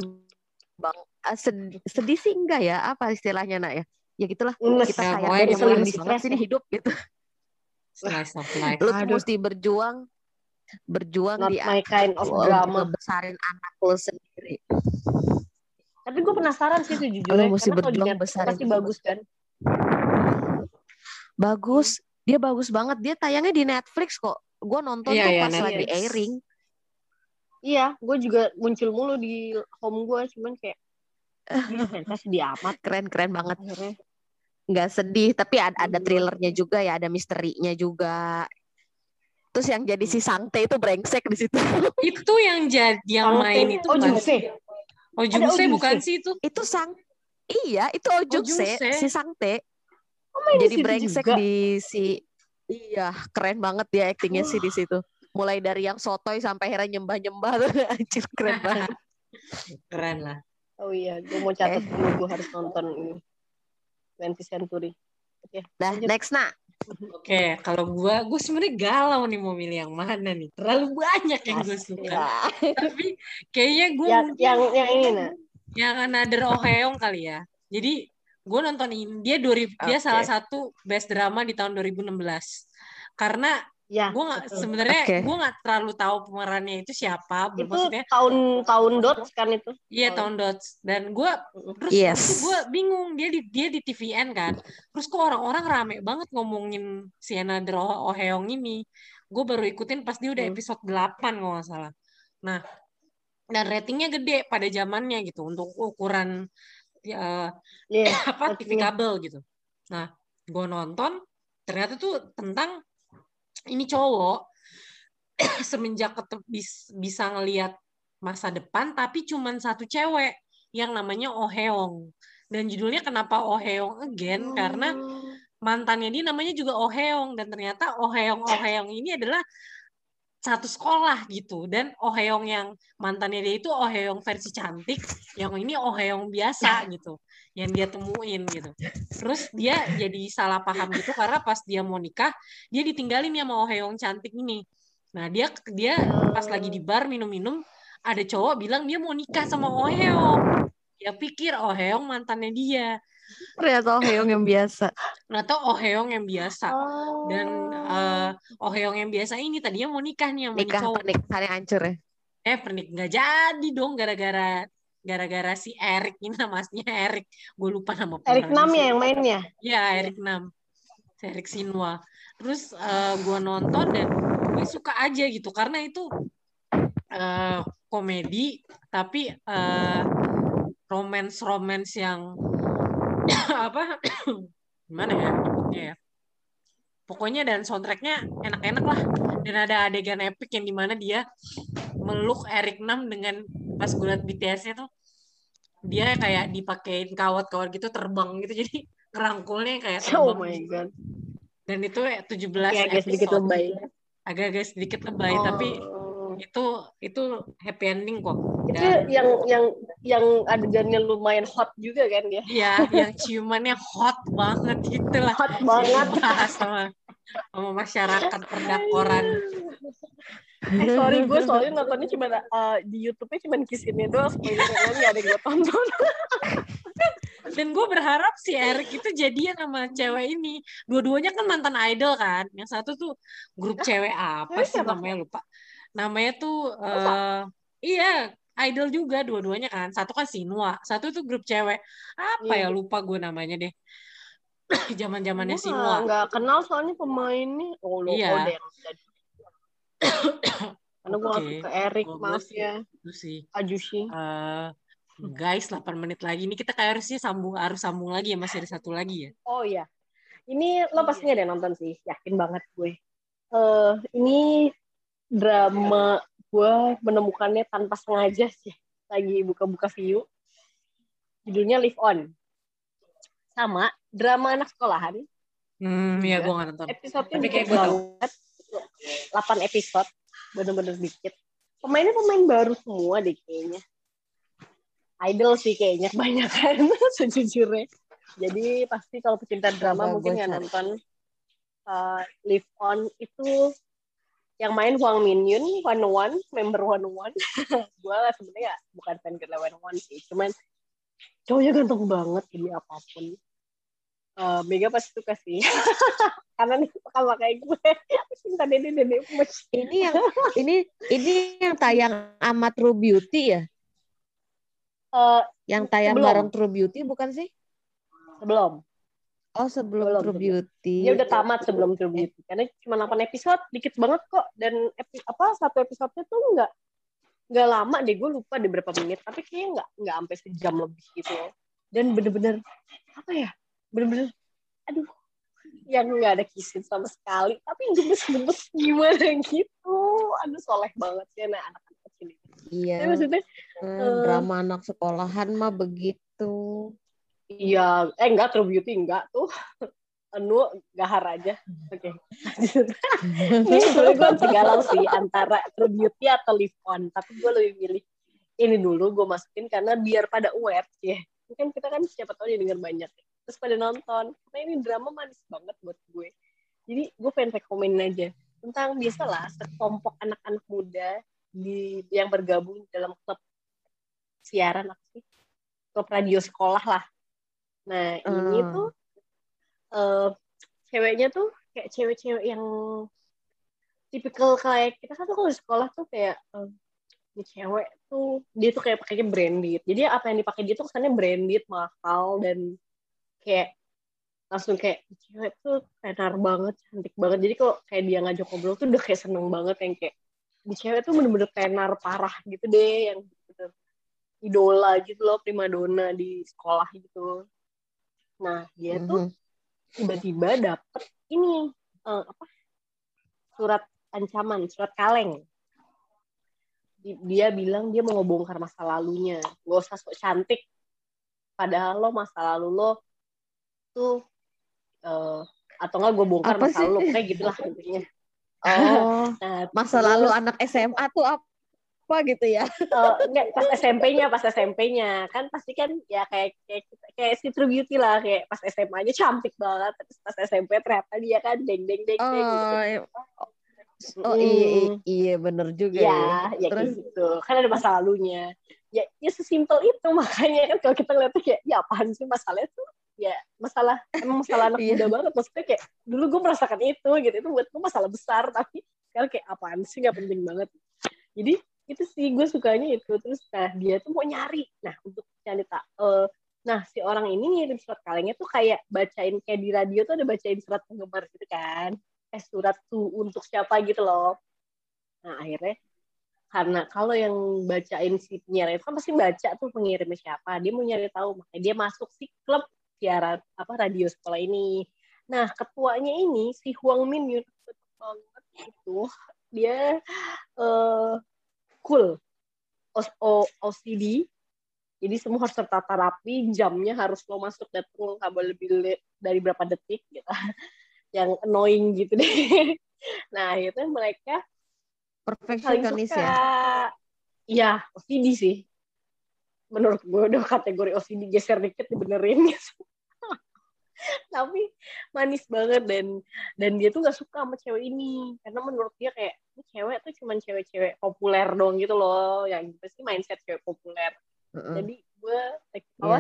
bang, Ah, sedih, sedih sih enggak ya, apa istilahnya nak ya, ya gitulah, Nges. kita Ya, kayak pokoknya dari dia paling banget di-stress sih di ya. hidup gitu, Slice of *laughs* life. lu Aduh. mesti berjuang, berjuang Not di my kind of drama. ngebesarin anak lu sendiri. Tapi gue penasaran sih Lu sejujurnya. mesti Karena berjuang besarin pasti itu. bagus kan. Bagus, dia bagus banget. Dia tayangnya di Netflix kok. Gue nonton Iya, tuh iya, pas lagi Netflix. airing. Iya, gue juga muncul mulu di home gue. Cuman kayak, "Ih, *laughs* ternyata sedih amat. Keren-keren banget. Akhirnya. Nggak sedih, tapi ada, ada Hmm. thrillernya juga ya, ada misterinya juga. Terus yang jadi si Sangte itu brengsek di situ. *laughs* Itu yang jadi yang Sangte. main itu Oh, Jungse. Oh Jungse bukan sih itu? itu Sang Iya, itu Ojukse, Jungse. si Sangte. Oh, di Jadi brengsek juga. di si Iya, keren banget dia aktingnya sih di situ. Mulai dari yang sotoy sampai akhirnya nyembah-nyembah tuh *laughs* anjir keren banget. *laughs* Keren lah. Oh iya, gue mau catat Eh. dulu. Gue harus nonton ini. 20th Century. Dah, Lanjut. next nak. Oke, kalau gua, gue sebenarnya galau nih mau milih yang mana nih. Terlalu banyak yang gue suka. *laughs* Tapi kayaknya gue yang, yang, yang ini, nah. yang Another Oheong kali ya. Jadi gue nonton ini dia 2000 dia Oke. salah satu best drama di tahun 2016. Karena Ya, gue nggak sebenarnya Oke. gue nggak terlalu tahu pemerannya itu siapa. itu Maksudnya tahun-tahun dots kan itu. iya tahun dots dan gue terus Yes. gue bingung dia di dia di TVN kan. Terus kok orang-orang rame banget ngomongin si Another Oh- Oheong ini. Gue baru ikutin pas dia udah Hmm. episode 8 kalau nggak salah. Nah, dan ratingnya gede pada zamannya gitu untuk ukuran ya, Iya. *coughs* apa TV kabel gitu. Nah, gue nonton ternyata tuh tentang ini cowok *clears throat* semenjak ketep- bis- bisa ngelihat masa depan tapi cuman satu cewek yang namanya Oh Heong. Dan judulnya kenapa Oh Heong again? Karena mantannya dia namanya juga Oh Heong. Dan ternyata Oh Heong Oh Heong ini adalah satu sekolah gitu. Dan Oh Heong yang mantannya dia itu Oh Heong versi cantik yang ini Oh Heong biasa gitu yang dia temuin gitu. Terus dia jadi salah paham gitu karena pas dia mau nikah dia ditinggalin ya sama Oh Heong cantik ini. Nah dia dia pas lagi di bar minum-minum ada cowok bilang dia mau nikah sama Oh Heong dia pikir Oh Heong mantannya dia Ternyata Heong yang biasa. atau Oh Heong yang biasa Oh. dan eh Oh Heong yang biasa ini tadinya mau nikah nih sama Nikah cowok pernikahannya hancur ya. eh pernik nggak jadi dong gara-gara gara-gara si Erik ini nama aslinya Erik gue lupa nama Erik Nam ya yang mainnya. ya Erik Nam Si Erik Sinwa terus eh, gue nonton dan gue suka aja gitu karena itu eh, komedi tapi eh, romance romance yang *laughs* apa *coughs* gimana ya nyebutnya ya pokoknya dan soundtracknya enak-enak lah dan ada adegan epic yang di mana dia meluk Eric Nam dengan pas gue liat BTS-nya tuh dia kayak dipakein kawat-kawat gitu terbang gitu *laughs* jadi ngerangkulnya kayak Oh terbang my gitu. god. dan itu 17 Kayak agak sedikit episode. lebay. agak-agak sedikit lebay tapi Oh. itu itu happy ending kok itu Dan- yang yang yang adegannya lumayan hot juga kan dia. Iya, yang ciumannya hot banget gitu lah. Hot banget. Sama sama masyarakat perdakoran. Eh sorry gue soalnya nontonnya cuma eh, di YouTube-nya cuma kiss ini doang. Lain nggak ada yang gue tonton. Dan gue berharap si Eric itu jadian sama cewek ini. Dua-duanya kan mantan idol kan. Yang satu tuh grup cewek apa sih namanya lupa. Namanya tuh eh iya idol juga dua-duanya kan. Satu kan Sinwa, satu tuh grup cewek. Apa Iya. ya lupa gue namanya deh. *coughs* zaman zamannya Gua Sinwa nggak- nggak kenal soalnya pemainnya. Oh, lo Iya. *coughs* Karena gue Oke. suka Erik, gua maaf sih- ya. itu sih Ajushi. Eh, guys 8 menit lagi ini kita kayak harusnya sambung harus sambung lagi ya masih ada satu lagi ya Oh iya. Ini lo pasti ada yang nonton sih, yakin banget gue. Eh ini drama gue menemukannya tanpa sengaja sih. Lagi buka-buka view. Judulnya Live On. Sama drama anak sekolahan. hmm Juga. ya gue nggak nonton Episode-nya Tapi dikit kayak gue tahu. banget. 8 episode. Bener-bener dikit. Pemainnya pemain baru semua deh kayaknya. Idol sih kayaknya kebanyakan *laughs* sejujurnya. Jadi pasti kalau pecinta drama Coba mungkin nggak nonton uh, Live On itu yang main Huang Min Yun, One One, member One One. gue sebenarnya bukan fan girl One One sih, cuman cowoknya ganteng banget jadi apa pun. Uh, Mega pasti suka sih. *laughs* Karena nih sama kayak gue, cinta dede dede. Ini yang ini ini yang tayang sama True Beauty ya? Uh, Yang tayang Sebelum. bareng True Beauty bukan sih? sebelum Oh sebelum Belum, True. Beauty. dia udah tamat sebelum True Beauty karena cuma 8 episode dikit banget kok dan epi, apa satu episodenya tuh nggak nggak lama deh gue lupa deh berapa menit tapi kayaknya nggak nggak sampai sejam lebih gitu loh dan bener-bener apa ya bener-bener aduh yang nggak ada kisin sama sekali tapi gemes-gemes gimana gitu aduh soleh banget sih anak anak kecil ini Iya. Tapi maksudnya Hmm, eh, drama anak sekolahan mah begitu. Iya, eh enggak True Beauty enggak tuh. *laughs* Anu gahar aja. Oke. lanjut. *laughs* Ini sebenarnya gue masih galau sih antara True Beauty atau Live On, tapi gue lebih milih ini dulu gue masukin karena biar pada aware ya. Ini Kan kita kan siapa tahu dia denger banyak. Terus pada nonton. Karena ini drama manis banget buat gue. Jadi gue pengen rekomenin aja tentang biasalah sekelompok anak-anak muda di yang bergabung dalam klub siaran apa sih? Klub radio sekolah lah. Nah, ini Hmm. tuh eh ceweknya tuh kayak cewek-cewek yang tipikal kayak kita kan tuh kalau di sekolah tuh kayak ini cewek tuh dia tuh kayak pakainya branded. Jadi apa yang dipakai dia tuh kesannya branded, mahal dan kayak langsung kayak "Ini cewek tuh tenar banget, cantik banget. Jadi kalau kayak dia ngajak ngobrol tuh udah kayak seneng banget yang kayak di cewek tuh bener-bener tenar parah gitu deh yang bener idola gitu loh primadona di sekolah gitu. Nah dia tuh Mhm. tiba-tiba dapet ini eh, apa surat ancaman surat kaleng. Di- dia bilang dia mau ngebongkar masa lalunya. Gak usah sok cantik. Padahal lo masa lalu lo tuh eh, atau enggak gue bongkar Apa masa sih? lalu kayak gitulah intinya. Oh, nah, masa terus, lalu anak SMA tuh apa gitu ya? eh, enggak pas SMP-nya pas SMP-nya kan pasti kan ya kayak kayak kayak si True Beauty lah kayak pas SMA-nya cantik banget terus pas SMP ternyata dia kan deng deng deng deng gitu. Oh, iya. oh iya, iya, iya bener juga ya. ya, ya kayak Terus gitu. Kan ada masa lalunya. Ya, ya sesimpel itu *laughs* makanya kan kalau kita ngeliatnya kayak, ya apaan sih masalahnya tuh? Ya masalah emang masalah anak *laughs* Iya. muda banget. Maksudnya kayak dulu gue merasakan itu gitu. Itu buat gue masalah besar tapi sekarang kayak apaan sih nggak penting banget. Jadi itu sih gue sukanya itu. Terus nah dia tuh mau nyari. Nah untuk cerita eh nah si orang ini ngirim surat kalengnya tuh kayak bacain kayak di radio tuh ada bacain surat penggemar gitu kan. Eh surat tuh untuk siapa gitu loh. Nah akhirnya karena kalau yang bacain si penyiar itu kan pasti baca tuh pengirimnya siapa dia mau nyari tahu makanya dia masuk si klub siaran apa radio sekolah ini nah ketuanya ini si Huang Min Yun banget itu dia eh cool O- OCD jadi semua harus tertata rapi jamnya harus lo masuk dan turun nggak boleh lebih le- dari berapa detik gitu *laughs* yang annoying gitu deh *laughs* nah akhirnya mereka perfeksionis suka. ya. Iya, OCD sih. Menurut gue udah kategori OCD geser dikit dibenerin gitu. *laughs* Tapi manis banget dan dan dia tuh gak suka sama cewek ini. Karena menurut dia kayak ini cewek tuh cuman cewek-cewek populer dong gitu loh. Yang gitu sih mindset cewek populer. Heeh. jadi gue like, apa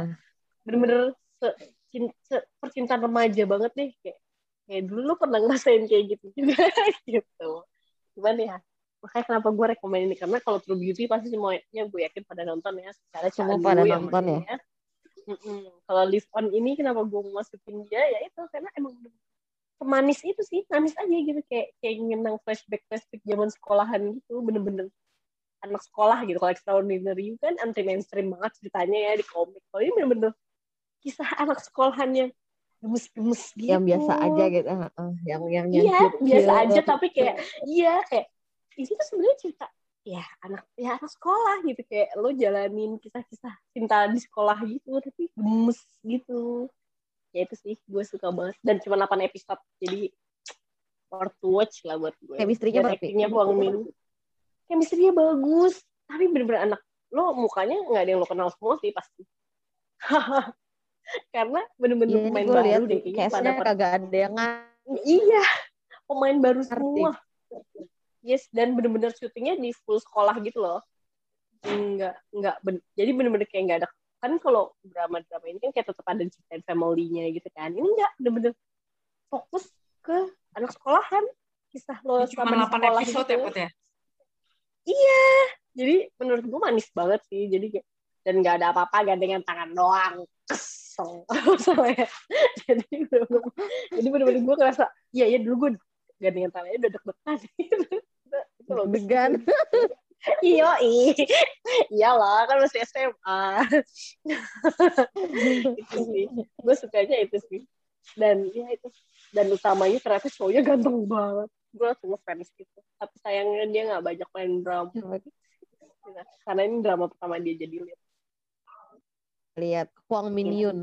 bener-bener se, cin- se- percintaan remaja banget deh. Kayak kayak dulu lu pernah ngerasain kayak gitu juga *laughs* gitu. Gimana ya makanya kenapa gue rekomend ini. Karena kalau True Beauty pasti semuanya gue yakin pada nonton ya. Secara Semua Candu pada yang nonton ya? Kalau live on ini kenapa gue mau masukin dia? Ya itu karena emang semanis itu sih manis aja gitu. Kayak kayak ngenang flashback flashback zaman sekolahan gitu bener-bener anak sekolah gitu. Kalau extraordinary You kan anti mainstream banget ceritanya ya di komik. Kalau ini bener-bener kisah anak sekolahan yang gemes-gemes gitu. Yang biasa aja gitu Heeh, yang yang yang iya biasa aja tapi kayak iya kayak ini tuh sebenarnya cerita ya anak ya anak sekolah gitu. Kayak lo jalanin kisah-kisah cinta di sekolah gitu tapi gemes gitu. Ya itu sih gue suka banget. Dan cuma 8 episode jadi worth to watch lah buat gue. Chemistry-nya Dan berarti? actingnya Bang Min chemistry-nya bagus tapi bener-bener anak. Lo mukanya nggak ada yang lo kenal semua sih pasti. *laughs* Karena bener-bener ini pemain baru deh kayaknya pada kagak ada yang. Iya, pemain baru semua. Yes, dan bener-bener syutingnya di full sekolah gitu loh. Enggak, enggak, ben- jadi bener-bener kayak enggak ada, kan kalau drama-drama ini kan kayak tetap ada ceritain family-nya gitu kan. Ini enggak, bener-bener fokus ke anak sekolahan. Kisah lo selama 8 sekolah episode gitu. ya, Put ya? Iya, jadi menurut gue manis banget sih. Jadi kayak, dan nggak ada apa-apa gandengan tangan doang. Kesel. *laughs* Soalnya. jadi bener-bener, jadi bener-bener gue ngerasa, iya ya dulu gue gandengan tangannya udah deg-degan. *laughs* Itu loh, Deg-degan. Iya, iyalah kan masih SMA. *laughs* itu sih, gue sukanya itu sih. Dan ya itu, dan utamanya ternyata cowoknya ganteng banget. Gue langsung ngefans gitu. Tapi sayangnya dia nggak banyak main drama. Karena ini drama pertama dia jadi lead. Lihat Huang Min-yun.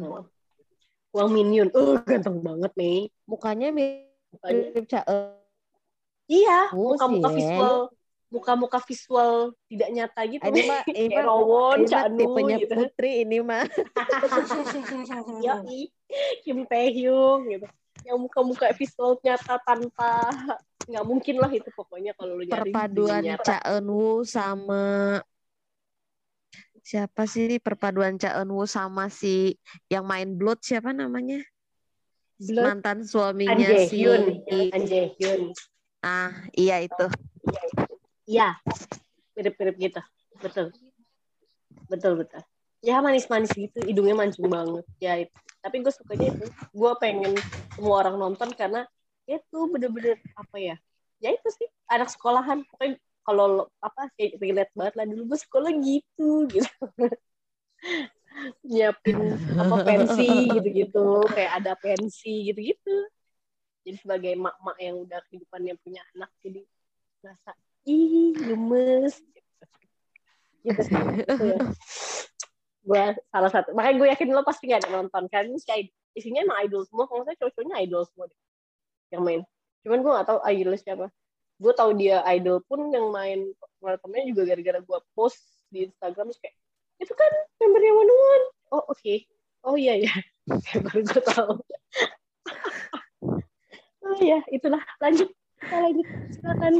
Wang Min-yun, uh ganteng banget nih. Mukanya Mukanya- mirip Cha Iya, Oh, muka-muka sih, visual, muka-muka visual tidak nyata gitu. Ini mah ini Rawon, ini mah Cak Nu tipenya gitu. Putri ini mah. *laughs* Yoi, Kim Taehyung gitu. Yang muka-muka visual nyata tanpa nggak mungkin lah itu pokoknya kalau lu nyari Perpaduan. Cha Eun-woo sama siapa sih ini perpaduan Cha Eun-woo sama si yang main Blood siapa namanya? Blood Mantan suaminya An si Jae-hyun, An Jae-hyun. Ah, iya itu. Iya, mirip-mirip gitu. Betul. Betul, betul. Ya manis-manis gitu, hidungnya mancung banget. Ya itu. Tapi gue sukanya itu. Gue pengen semua orang nonton karena itu bener-bener apa ya? Ya itu sih, anak sekolahan. Pokoknya kalau apa kayak relate banget lah dulu gue sekolah gitu gitu. *laughs* Nyiapin apa pensi gitu-gitu, kayak ada pensi gitu-gitu. Jadi sebagai mak-mak yang udah kehidupannya punya anak jadi ngerasa ih gemes. Gitu sih. *laughs* Gue salah satu makanya gue yakin lo pasti gak ada nonton kan? Kayak isinya emang idol semua kalau saya cowok-cowoknya idol semua deh yang main. Cuman gue gak tahu idolnya siapa. Gue tahu dia idol pun yang main temennya juga gara-gara gue post di Instagram terus kayak itu kan membernya One One oh oke. Oh iya ya *laughs* baru gue tahu *laughs* oh iya itulah. Lanjut. Kita lanjut. Silakan.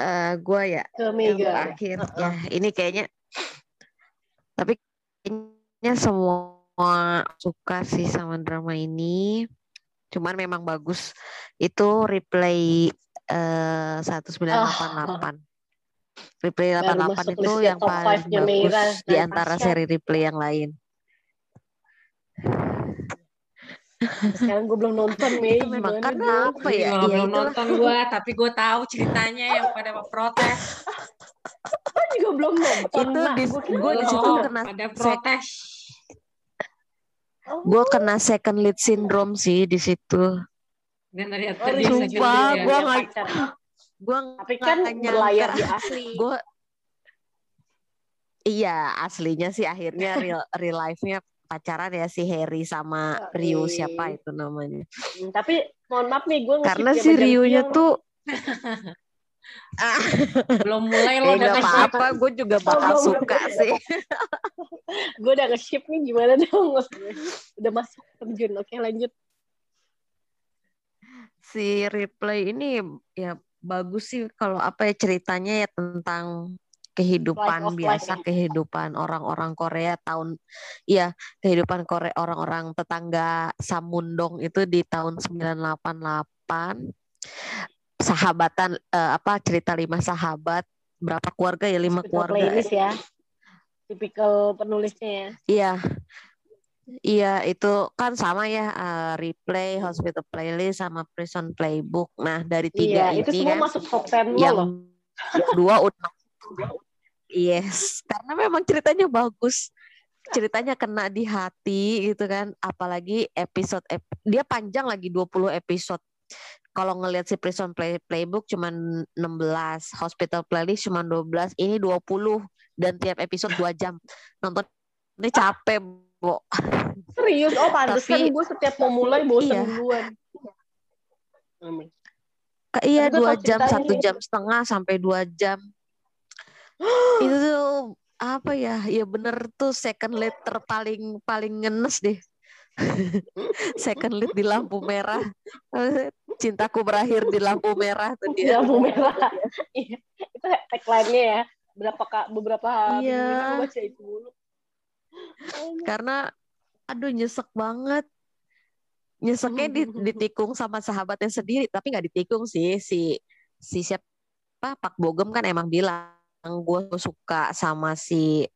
Eh gua ya yang terakhir. Uh-uh. ya ini kayaknya tapi kayaknya semua suka sih sama drama ini. Cuman memang bagus. Itu replay eh 1988 replay Baru 88 masuk itu listnya yang top paling bagus di antara seri replay yang lain sekarang gue belum nonton memang gimana karena dong? apa Gue ya ya belum itulah nonton gue, tapi gue tahu ceritanya yang pada protes. Gue juga belum nonton itu nah, di gue gue di situ kena protes. oh, gue kena second lead syndrome sih di situ. Dan oh, Sumpah, gua punya nggak- gue tapi kan berlayar di asli. Gue iya aslinya sih akhirnya *laughs* real real life-nya pacaran ya si Harry sama Ryu Oke. siapa itu namanya? Hmm, tapi mohon maaf nih gue karena si Ryu-nya tuh ah, *laughs* Belum mulai ya lo nggak udah apa-apa gue juga bakal belum. suka sih. *laughs* Gue udah nge-ship nih gimana dong? Udah masuk terjun oke lanjut. Si replay ini ya bagus sih kalau apa ya ceritanya ya tentang kehidupan Life biasa life ya. kehidupan orang-orang Korea tahun ya kehidupan Korea orang-orang tetangga Samundong itu di tahun 988 sahabatan eh, apa cerita lima sahabat berapa keluarga ya lima Kita keluarga playlist ya tipikal penulisnya ya. Iya. Iya, itu kan sama ya uh, replay, hospital playlist sama prison playbook. Nah, dari tiga Iya, ini itu semua kan masuk top 10 lo yang loh. dua udah Yes, karena memang ceritanya bagus. Ceritanya kena di hati gitu kan. Apalagi episode ep- dia panjang lagi 20 episode. Kalau ngelihat si Prison Play Playbook cuman 16, Hospital Playlist cuman 12, ini 20 dan tiap episode 2 jam. Nonton ini capek, Bo. Serius, oh pantesan gue setiap mau mulai bosen Iya. duluan. Amin. Iya dua jam satu jam setengah sampai dua jam *gasps* itu tuh apa ya ya bener tuh second lead terpaling paling ngenes deh *laughs* second lead di lampu merah cintaku berakhir di lampu merah tuh dia Lampu merah. Iya, itu tagline-nya ya. Berapa kak beberapa hari Iya. baca itu dulu. karena aduh nyesek banget nyeseknya di, ditikung sama sahabatnya sendiri tapi nggak ditikung sih si si siapa Pak Bogem kan emang bilang gue suka sama si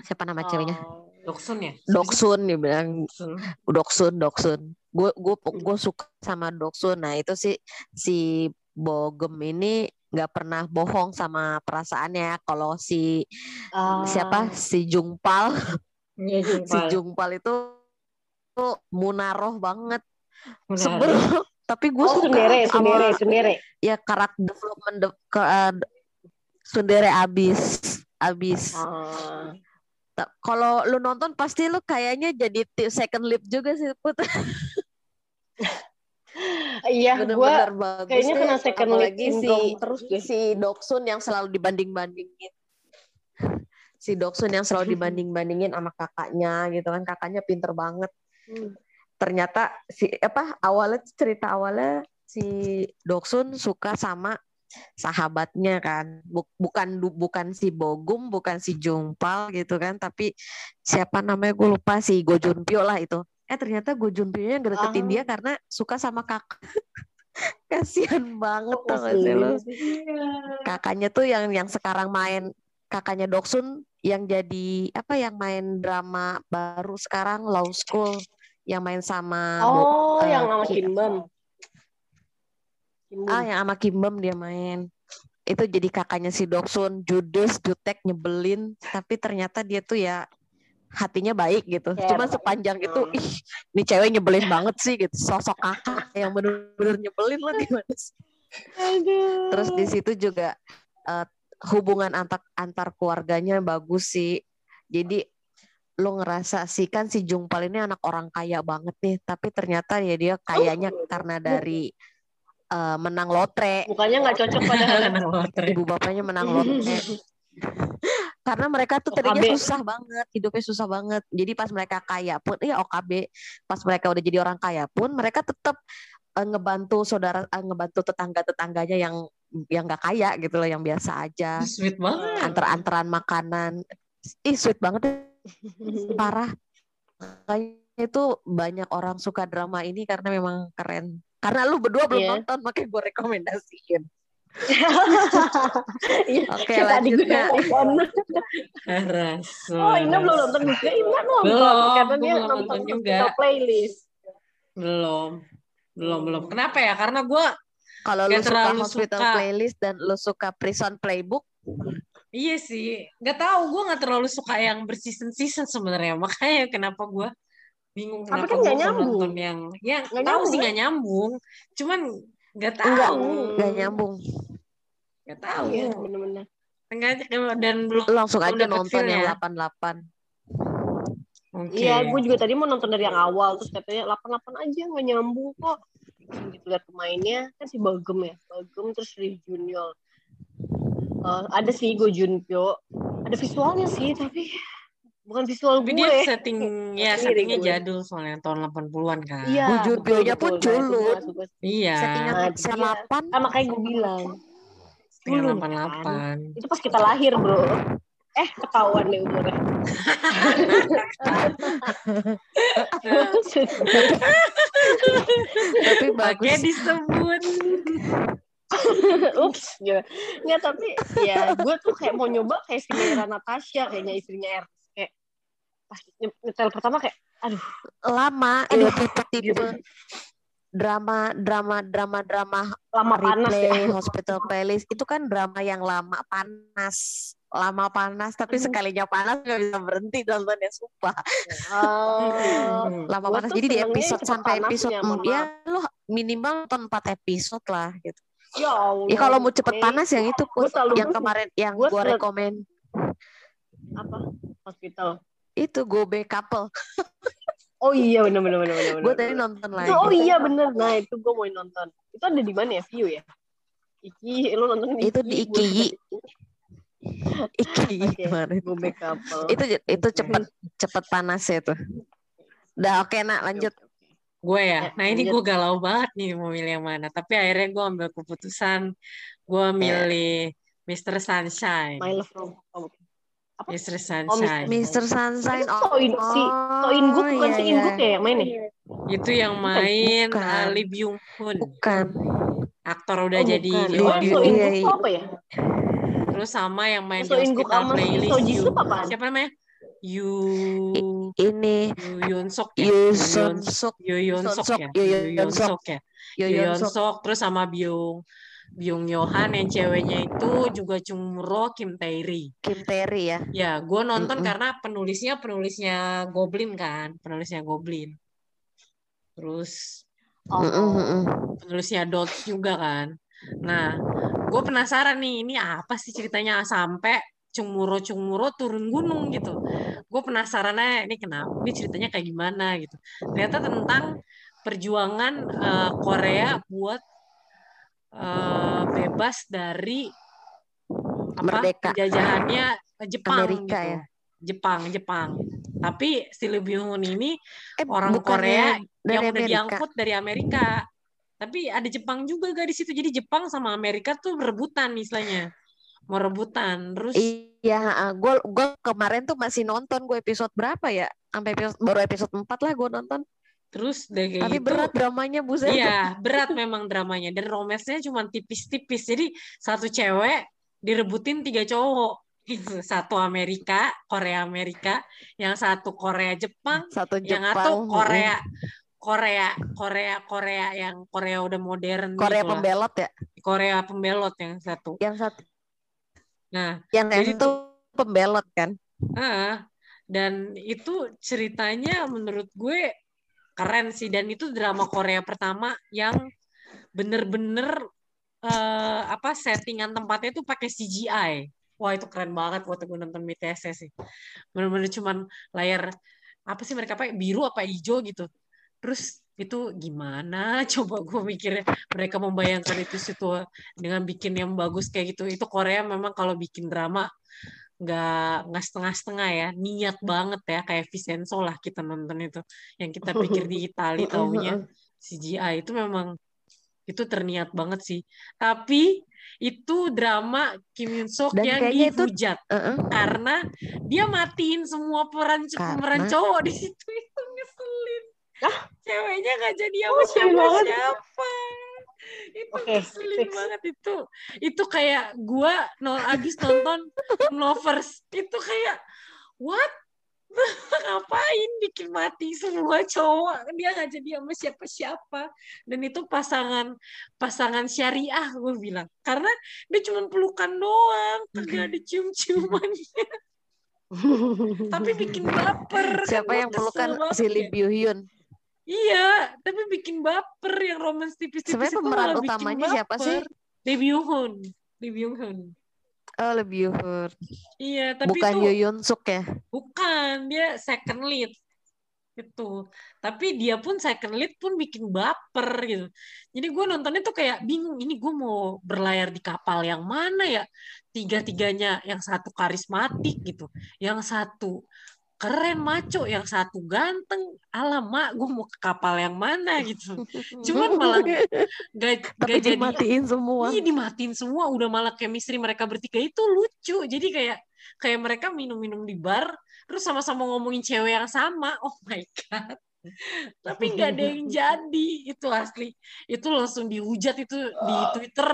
siapa nama ceweknya Oh. Doksun ya? Doksun dia bilang Doksun. Doksun gue gue gue suka sama Doksun nah itu si si Bogem ini nggak pernah bohong sama perasaannya kalau si Ah. siapa si Jungpal Iya, *laughs* si Jumpal. Jungpal itu tuh munaroh banget sebel tapi gue Oh, suka sama sundere, sundere. ya karakter development de- ke uh, sundere abis abis. Ta- kalau lu nonton pasti lu kayaknya jadi second lip juga sih Put. *laughs* Iya, gue kayaknya deh. kena second lip Apalagi si terus deh. si Doksun yang selalu dibanding-bandingin si Doksun yang selalu dibanding-bandingin sama kakaknya gitu kan kakaknya pinter banget Hmm. ternyata si apa awalnya cerita awalnya si Doksun suka sama sahabatnya kan Buk- bukan bukan si Bogum bukan si Jungpal gitu kan tapi siapa namanya gue lupa si Go Junpyo lah itu eh ternyata Go Junpyo yang deketin Ah. dia karena suka sama kakak *laughs* kasihan banget tau gak sih lu ngeselin sih? kakaknya tuh yang yang sekarang main kakaknya Doksun yang jadi apa yang main drama baru sekarang Law School yang main sama Bo- Oh, eh, yang sama Ki- Kim Bam. Kim Bam. ah yang sama Kim Bam dia main itu jadi kakaknya si Doksun judes jutek nyebelin tapi ternyata dia tuh ya hatinya baik gitu Care. cuma sepanjang itu Hmm. ih ini cewek nyebelin banget sih gitu sosok kakak yang bener-bener nyebelin lah gimana sih Aduh. Terus di situ juga eh, hubungan antar antar keluarganya bagus sih. Jadi lo ngerasa sih kan si Jungpal ini anak orang kaya banget nih, tapi ternyata ya dia kayaknya karena dari eh, menang lotre, Mukanya nggak cocok padahal. *laughs* Anak lotre. ibu bapaknya menang lotre. *laughs* karena mereka tuh tadinya OKB. susah banget, hidupnya susah banget. Jadi pas mereka kaya pun, iya OKB, pas mereka udah jadi orang kaya pun, mereka tetap eh, ngebantu saudara, eh, ngebantu tetangga-tetangganya yang yang nggak kaya gitu loh, yang biasa aja. Sweet banget. Antar-antaran makanan, ih sweet banget deh, *laughs* parah. Kayaknya itu banyak orang suka drama ini karena memang keren. Karena lu berdua belum Iya. nonton, makanya gue rekomendasiin. *laughs* Iya, Oke, lanjut. Rasul. Oh, Ina belum nonton juga. Ina nonton Belum, karena dia nonton nonton juga. playlist. Belum. Belum, belum. Kenapa ya? Karena gue Kalau lu suka Hospital suka. Playlist dan lu suka Prison Playbook, iya sih. Nggak tahu, gue nggak terlalu suka yang berseason-season sebenarnya. Makanya kenapa gue bingung Tapi kenapa kan nggak nyambung. nonton yang ya Nggak tahu nyambung, sih ya? nggak nyambung. Cuman nggak enggak, tahu. enggak nyambung. Nggak tahu. Iya, bener-bener. Sengaja dan belum Lu langsung Belum aja nonton yang feel-nya. 88. Oke. Iya, gue juga tadi mau nonton dari yang awal terus katanya 88 aja nggak nyambung kok. Gitu lihat pemainnya kan si Bagem ya, Bagem terus Lee Junior. Eh, ada sih Go Junpyo, ada visualnya sih tapi bukan visual Tapi gue. dia setting *laughs* ya Sendiri settingnya gue. jadul soalnya tahun 80-an kan. Iya. Betul, pun culun. Iya. Settingan Nah, itu dia. 88. Ah, makanya gue bilang. Settingan culun, 88. Itu pas kita lahir, bro. Eh, ketahuan deh umurnya. Tapi bagus. disebut. *laughs* Ups, ya. Nggak, tapi ya gue tuh kayak mau nyoba kayak si Mira Natasha, kayaknya istrinya R. Pas nyetel pertama kayak, aduh. lama Aduh, ya tipe-tipe gitu. drama drama drama drama Lama panas ya. replay *laughs* hospital playlist itu kan drama yang lama panas lama panas tapi sekalinya panas nggak bisa berhenti nontonnya sumpah Oh. *laughs* lama panas jadi di episode sampai episode ya lo minimal nonton 4 episode lah gitu Ya Allah. ya kalau mau cepet panas yang itu selalu yang kemarin yang gua gua selalu- rekomen apa? Hospital. Itu Go Back Couple *laughs* Oh iya benar benar benar benar. gue benar, tadi benar. nonton Itu, lagi oh iya bener. Nah itu gue mau nonton. Itu ada di mana ya? View ya? Iki, lu nonton Itu di Iki. *laughs* Iki *laughs* Oke. kemarin Go back couple. itu itu cepet cepet panas ya tuh udah oke nak lanjut Gue ya. Ya, Nah ini gue galau banget nih mau milih yang mana. Tapi akhirnya gue ambil keputusan. Gue milih Mr. Sunshine. My love from oh. Apa? Mr. Oh, Sunshine. Mr. Sunshine Itu Soin si Soin Guk bukan iya, si iya. Inguk ya yang main ya? Itu yang main bukan. uh, Lee Byung Hun. bukan Aktor udah Oh, jadi bukan. di Oh, Iya, Guk iya. tuh apa ya? Terus sama yang main di So In Guk Hospital sama Playlist So Ji Yu. Suk apaan? Siapa namanya? Yu ini Yu Yun Sok ya. Yu Sun Suk Yu Yun Sok Sok, ya. Yu Yu Yun Sok. Sok ya. Yu Yun Sok Sok terus sama Byung Byung Yohan yang ceweknya itu juga Cumro Kim Tae-ri. Kim Terry ya Ya, gue nonton Mm-mm. karena penulisnya penulisnya Goblin kan, penulisnya Goblin. Terus Oh. Mm-mm, mm-mm. penulisnya Dots juga kan. Nah, gue penasaran nih, ini apa sih ceritanya sampai Cumuro-Cumuro turun gunung gitu. Gue penasaran aja, ini kenapa, ini ceritanya kayak gimana gitu. Ternyata tentang perjuangan eh, Korea buat eh, bebas dari apa Merdeka. penjajahannya Jepang Amerika gitu. ya? Jepang, Jepang. Tapi si Lee Byung Hun ini eh orang Korea yang udah Amerika diangkut dari Amerika. Tapi ada Jepang juga gak di situ. Jadi Jepang sama Amerika tuh berebutan istilahnya. Mau rebutan. Terus iya gue gue kemarin tuh masih nonton gue episode berapa ya sampai episode, baru episode 4 lah gue nonton terus udah kayak tapi gitu. berat dramanya buset Iya, berat memang dramanya dan romansnya cuma tipis-tipis. Jadi satu cewek direbutin tiga cowok. Gitu. Satu Amerika, Korea Amerika, yang satu Korea Jepang, satu yang Jepang satu mm-mm. Korea Korea Korea Korea yang Korea udah modern Korea gitu lah. pembelot ya Korea pembelot yang satu. yang satu Nah, yang Jadi itu pembelot kan ah, dan itu ceritanya menurut gue keren sih dan itu drama Korea pertama yang bener-bener eh, apa settingan tempatnya itu pakai CGI. Wah itu keren banget waktu gue nonton BTS sih. Bener-bener cuman layar apa sih mereka pakai biru apa hijau gitu. Terus itu gimana? *laughs* Coba gue mikirnya mereka membayangkan itu situ dengan bikin yang bagus kayak gitu. Itu Korea memang kalau bikin drama nggak nggak setengah-setengah ya niat banget ya kayak Vincenzo lah kita nonton itu yang kita pikir di *laughs* Itali taunya CGI itu memang itu terniat banget sih. Tapi itu drama Kim Yoon Sok Dan yang kayaknya itu- dihujat Heeh. karena dia matiin semua peran Karena- pemeran cowok di situ itu ngeselin. Ceweknya nggak jadi Oh, sedih siapa siapa *laughs* itu fix. banget itu. Itu kayak gua no abis nonton *laughs* lovers. Itu kayak what? *laughs* Ngapain bikin mati semua cowok? Dia nggak jadi sama siapa-siapa. Dan itu pasangan pasangan syariah gue bilang. Karena dia cuma pelukan doang kagak ada cium-ciuman. Tapi bikin baper. Siapa Gua yang pelukan? Si Lee ya. Iya tapi bikin baper yang romans tipis-tipis sebenarnya itu pemeran utamanya siapa sih. Lee Byung Hun Lee Byung Hun oh Lee Byung Hyun iya tapi bukan itu Yoo Yeon Suk ya Bukan, dia second lead. Itu. Tapi dia pun second lead pun bikin baper gitu. Jadi gue nontonnya tuh kayak bingung, ini gue mau berlayar di kapal yang mana ya? Tiga-tiganya, yang satu karismatik gitu. Yang satu keren maco, yang satu ganteng. Alamak, gue mau ke kapal yang mana gitu. Cuman *laughs* malah gak, tapi gak jadi dimatiin semua Iya dimatiin semua, udah malah chemistry mereka bertiga itu lucu. Jadi kayak kayak mereka minum-minum di bar, terus sama-sama ngomongin cewek yang sama. Oh my god. Tapi *laughs* nggak ada yang jadi. Itu asli. Itu langsung dihujat itu di Twitter.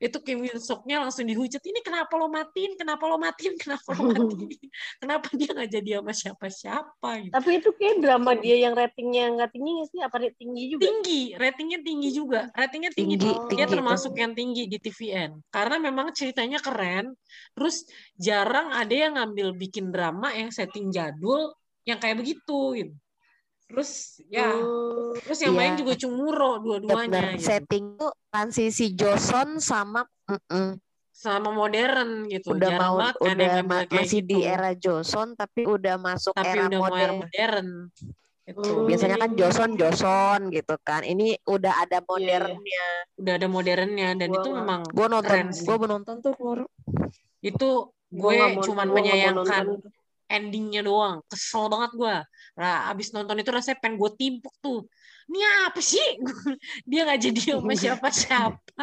Itu Kim Min Soknya langsung dihujat. Ini kenapa lo matiin? Kenapa lo matiin? Kenapa lo matiin? *laughs* *laughs* Kenapa dia nggak jadi sama siapa-siapa gitu. Tapi itu kayak drama dia yang ratingnya nggak tinggi nggak sih? Apa tinggi juga? tinggi. Ratingnya tinggi juga. Ratingnya tinggi, Tinggi, tuh. dia tinggi termasuk yang tinggi di TVN karena memang ceritanya keren. Terus jarang ada yang ngambil bikin drama yang setting jadul yang kayak begitu gitu terus ya Hmm. terus yang main Iya. juga cumuro Ya dua-duanya gitu. Setting tuh transisi Joseon sama mm-mm. sama modern gitu udah jarang mau banget kan udah ngambil ma- masih di gitu. era Joseon tapi udah masuk tapi era udah modern. modern gitu. Hmm. Biasanya kan Joseon Joseon gitu kan. Ini udah ada Iya, modernnya. udah ada modernnya dan Gua itu memang Gue nonton, gue menonton tuh itu gue cuman menyayangkan. Endingnya doang kesel banget gue nah abis nonton itu rasanya pengen gue timpuk tuh ini apa sih *laughs* dia nggak jadi sama *laughs* siapa siapa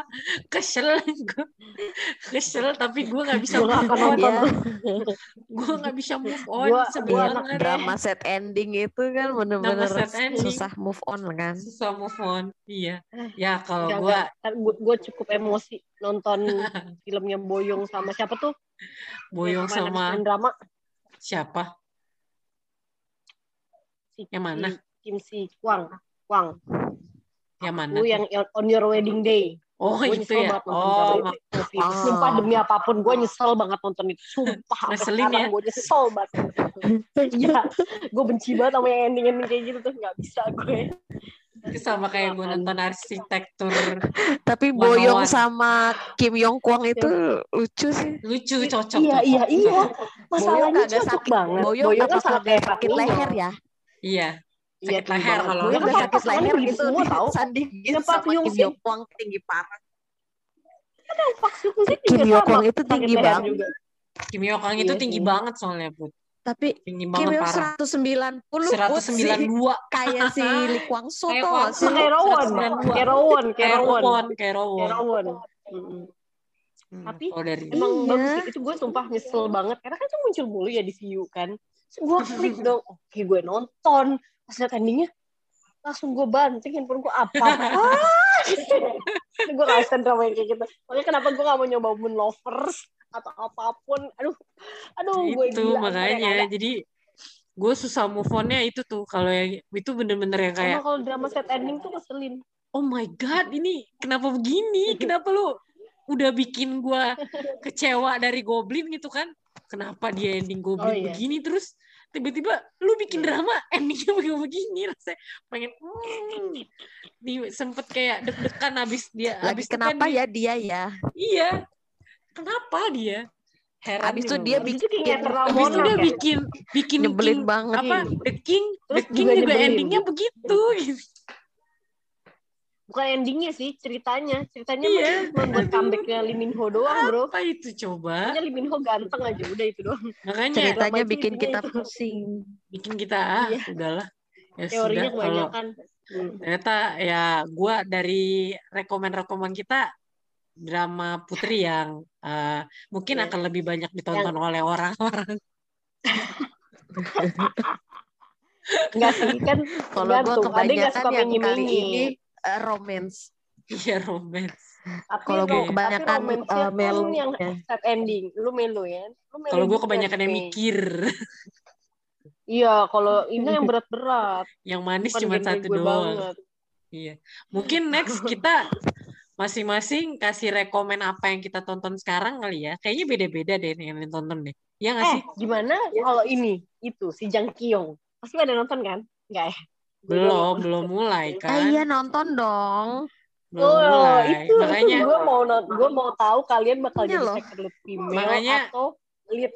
kesel gue kesel tapi gue nggak bisa Gua move on. Dia gue nggak bisa move on Gua- gua anak drama set ending itu kan bener-bener susah move on kan. susah move on iya ya kalau gue nggak. Kan cukup emosi nonton *laughs* filmnya Boyong sama siapa tuh? boyong sama drama. Siapa Si, Yang mana? Kim Si Kwang. Kwang. yang mana Lu yang on your wedding day. oh Gua itu ya oh mak-. Ah. Sumpah demi apa pun gue nyesel banget nonton itu. Sumpah Ngeselin ya? gue nyesel banget. *laughs* Iya, gue benci banget sama yang ending-ending kayak gitu tuh nggak bisa gue. Itu sama kayak gue nonton arsitektur Tapi Boyong sama Kim Yong Kwang itu lucu sih. lucu cocok Iya cocok. iya iya. Masalahnya Boyong kagak cocok sakit. banget. Boyong, Boyong kan sakit Pak leher ya? iya Iya, sakit leher kalau Boyong kan udah sakit sakit leher gitu semua tahu. Pak sama Kim. Yong Kwang tinggi parah. Kim juga Yo sama, Kwang itu sakit tinggi banget. juga. Kim Yo Kang itu Iya tinggi banget soalnya put Tapi tinggi Kim banget Yong parah 190 Put, sih. 192 kayak si Lee Kwang Soo Kayak tau Kwang gak sih? Sama kayak Rowan. 192. Kayak Rowan, kayak kayak Rowan. Rawon kayak Rawon Kayak Rowan. Mm-mm. Hmm, Tapi kalau dari Emang Iya. bagus sih, itu gue sumpah nyesel banget. Karena kan itu muncul mulu ya di view kan. gue klik dong, oke gue nonton. Pas liat endingnya, langsung gue banting handphone gue apa *laughs* gue gak bisa drama yang kayak gitu. Makanya kenapa gue gak mau nyoba Moon Lovers atau apa pun. Aduh aduh gue itu gila. Makanya jadi gue susah move onnya itu tuh kalau yang itu bener-bener yang kayak kalau drama set ending tuh ngeselin. Oh my god ini kenapa begini? Kenapa lu udah bikin gue *laughs* kecewa dari Goblin gitu kan? Kenapa dia ending Goblin Oh, iya. begini terus tiba-tiba lu bikin drama *laughs* endingnya begini begini rasanya. Pengen hmm, di sempet kayak deg-degan abis dia Lagi abis itu kenapa kan ya dia ya? iya. Kenapa dia? Heran Abis itu dia Abis bikin Habis itu dia bikin bikin nyebelin King- banget. apa The King Terus The King juga juga, endingnya begitu. Gitu. *laughs* bukan endingnya sih ceritanya ceritanya Iya. mah cuma buat comebacknya Lee Min Ho doang bro apa itu coba Pokoknya Lee Min Ho ganteng aja udah itu doang makanya Ceritanya bikin kita itu. pusing. bikin kita ah Iya. udahlah ya teorinya sudah kalau kebanyakan Hmm. ternyata ya gua dari rekomen-rekomen kita drama putri yang eh, mungkin Iya. akan lebih banyak ditonton oleh orang-orang Enggak sih kan Kalau gue yang kebanyakan suka yang kali ini eh, romance. iya romance Tapi Kalau gue kebanyakan tapi eh, kan melo. yang set ending. Lu melo ya. Kalau gua juga kebanyakan yang mikir Iya, kalau ini yang berat-berat. *laughs* yang manis cuma satu gue doang banget. Iya. Mungkin next kita masing-masing kasih rekomen apa yang kita tonton sekarang kali ya. Kayaknya beda-beda deh yang kalian tonton deh. Iya nggak Eh, sih? gimana kalau ini? Itu, si Jang Kyung. Pasti pada nonton kan? Enggak ya? Belum, belum mulai Eh, *laughs* kan. iya nonton dong. Belum Oh, mulai. itu, Makanya gue mau gue mau tahu kalian bakal Iya jadi loh. second lead female Makanya- atau lead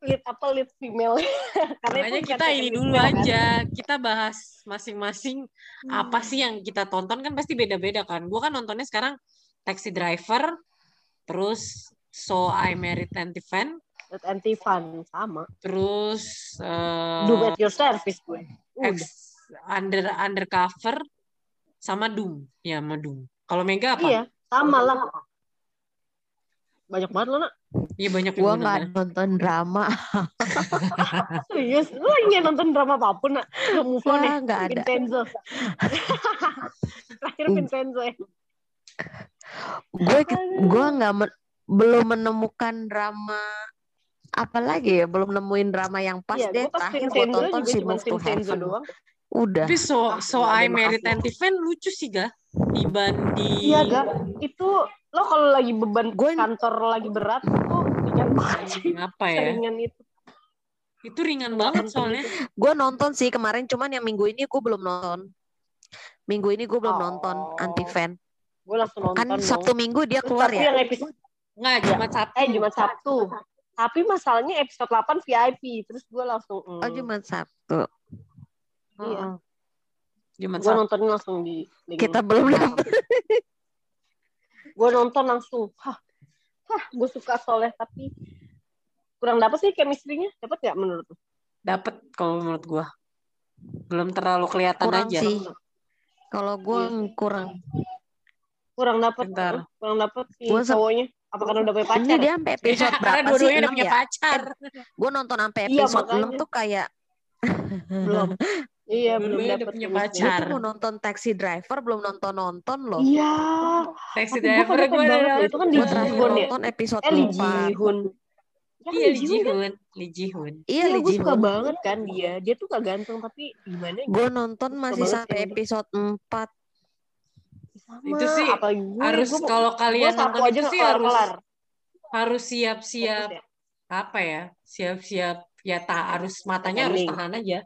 lead apa lead female. *laughs* Karena makanya itu kita ini dulu female, kan? aja. Kita bahas masing-masing apa sih yang kita tonton kan pasti beda-beda kan. Gua kan nontonnya sekarang Taxi Driver, terus So I Married Auntie Fan, Lead anti fun sama. terus eh, Do at your service gue. Udah. Under undercover sama Doom ya sama Doom kalau Mega apa Iya, sama lah. Banyak banget lo, nak. Iya banyak Gua nggak nonton. nonton drama. *laughs* Serius, lu nggak nonton drama apa pun, nak? Lu move on ya? Nggak ada. Vincenzo. *laughs* Terakhir. Vincenzo ya. gue gue nggak men- belum menemukan drama apa lagi ya belum nemuin drama yang pas Iya, deh pas terakhir gue tonton si Move to Vincenzo Heaven doang. Udah Tapi so Ah, so I Married and lucu sih ga dibanding Iya, gak? Itu lo kalau lagi beban Gue- kantor lagi berat, itu ringan banget apa ya? Seringan itu. Itu ringan banget soalnya. gue nonton sih kemarin cuman yang minggu ini gue belum nonton minggu ini gue belum Oh. nonton anti fan Gue langsung nonton kan dong. sabtu minggu dia Terus keluar tapi ya yang episode Nggak, cuma Sabtu. eh Jumat Sabtu. Tapi masalahnya episode 8 VIP. Terus gue langsung mm, oh cuma sabtu Iya. Cuma gue nontonnya langsung di kita belum dapet. gue nonton langsung. Hah. Hah gue suka soalnya tapi kurang dapet sih chemistry-nya. Dapat nggak menurut lu? Dapet kalau menurut gua. Belum terlalu kelihatan Kurang aja. sih. kalau gue kurang. Kurang dapet. Bentar. kurang dapet si Gua cowoknya. Apa karena udah punya pacar ini dia sampai episode *laughs* berapa sih? dua-duanya udah 6 punya ya? pacar. gue nonton sampai Iya, episode makanya. 6 tuh kayak belum *laughs* iya belum Dua-duanya udah dapet punya gue pacar. tuh mau nonton Taxi Driver belum nonton nonton loh iya Taxi driver gue loh, itu kan di gue Ji terakhir Ji-hoon ya? nonton episode eh Lee 4 Ji Hoon Ya, Iya, Lee Lee Ji Hoon kan? Lee iya Iya, Lee gue suka banget kan dia. Dia tuh gak ganteng tapi gimana gitu. gue nonton masih sampai episode 4 Sama, Itu sih apalagi gue, harus gue, kalau kalian nonton aja itu sih harus harus siap-siap ya. apa ya? Siap-siap ya tak harus matanya harus tahan aja.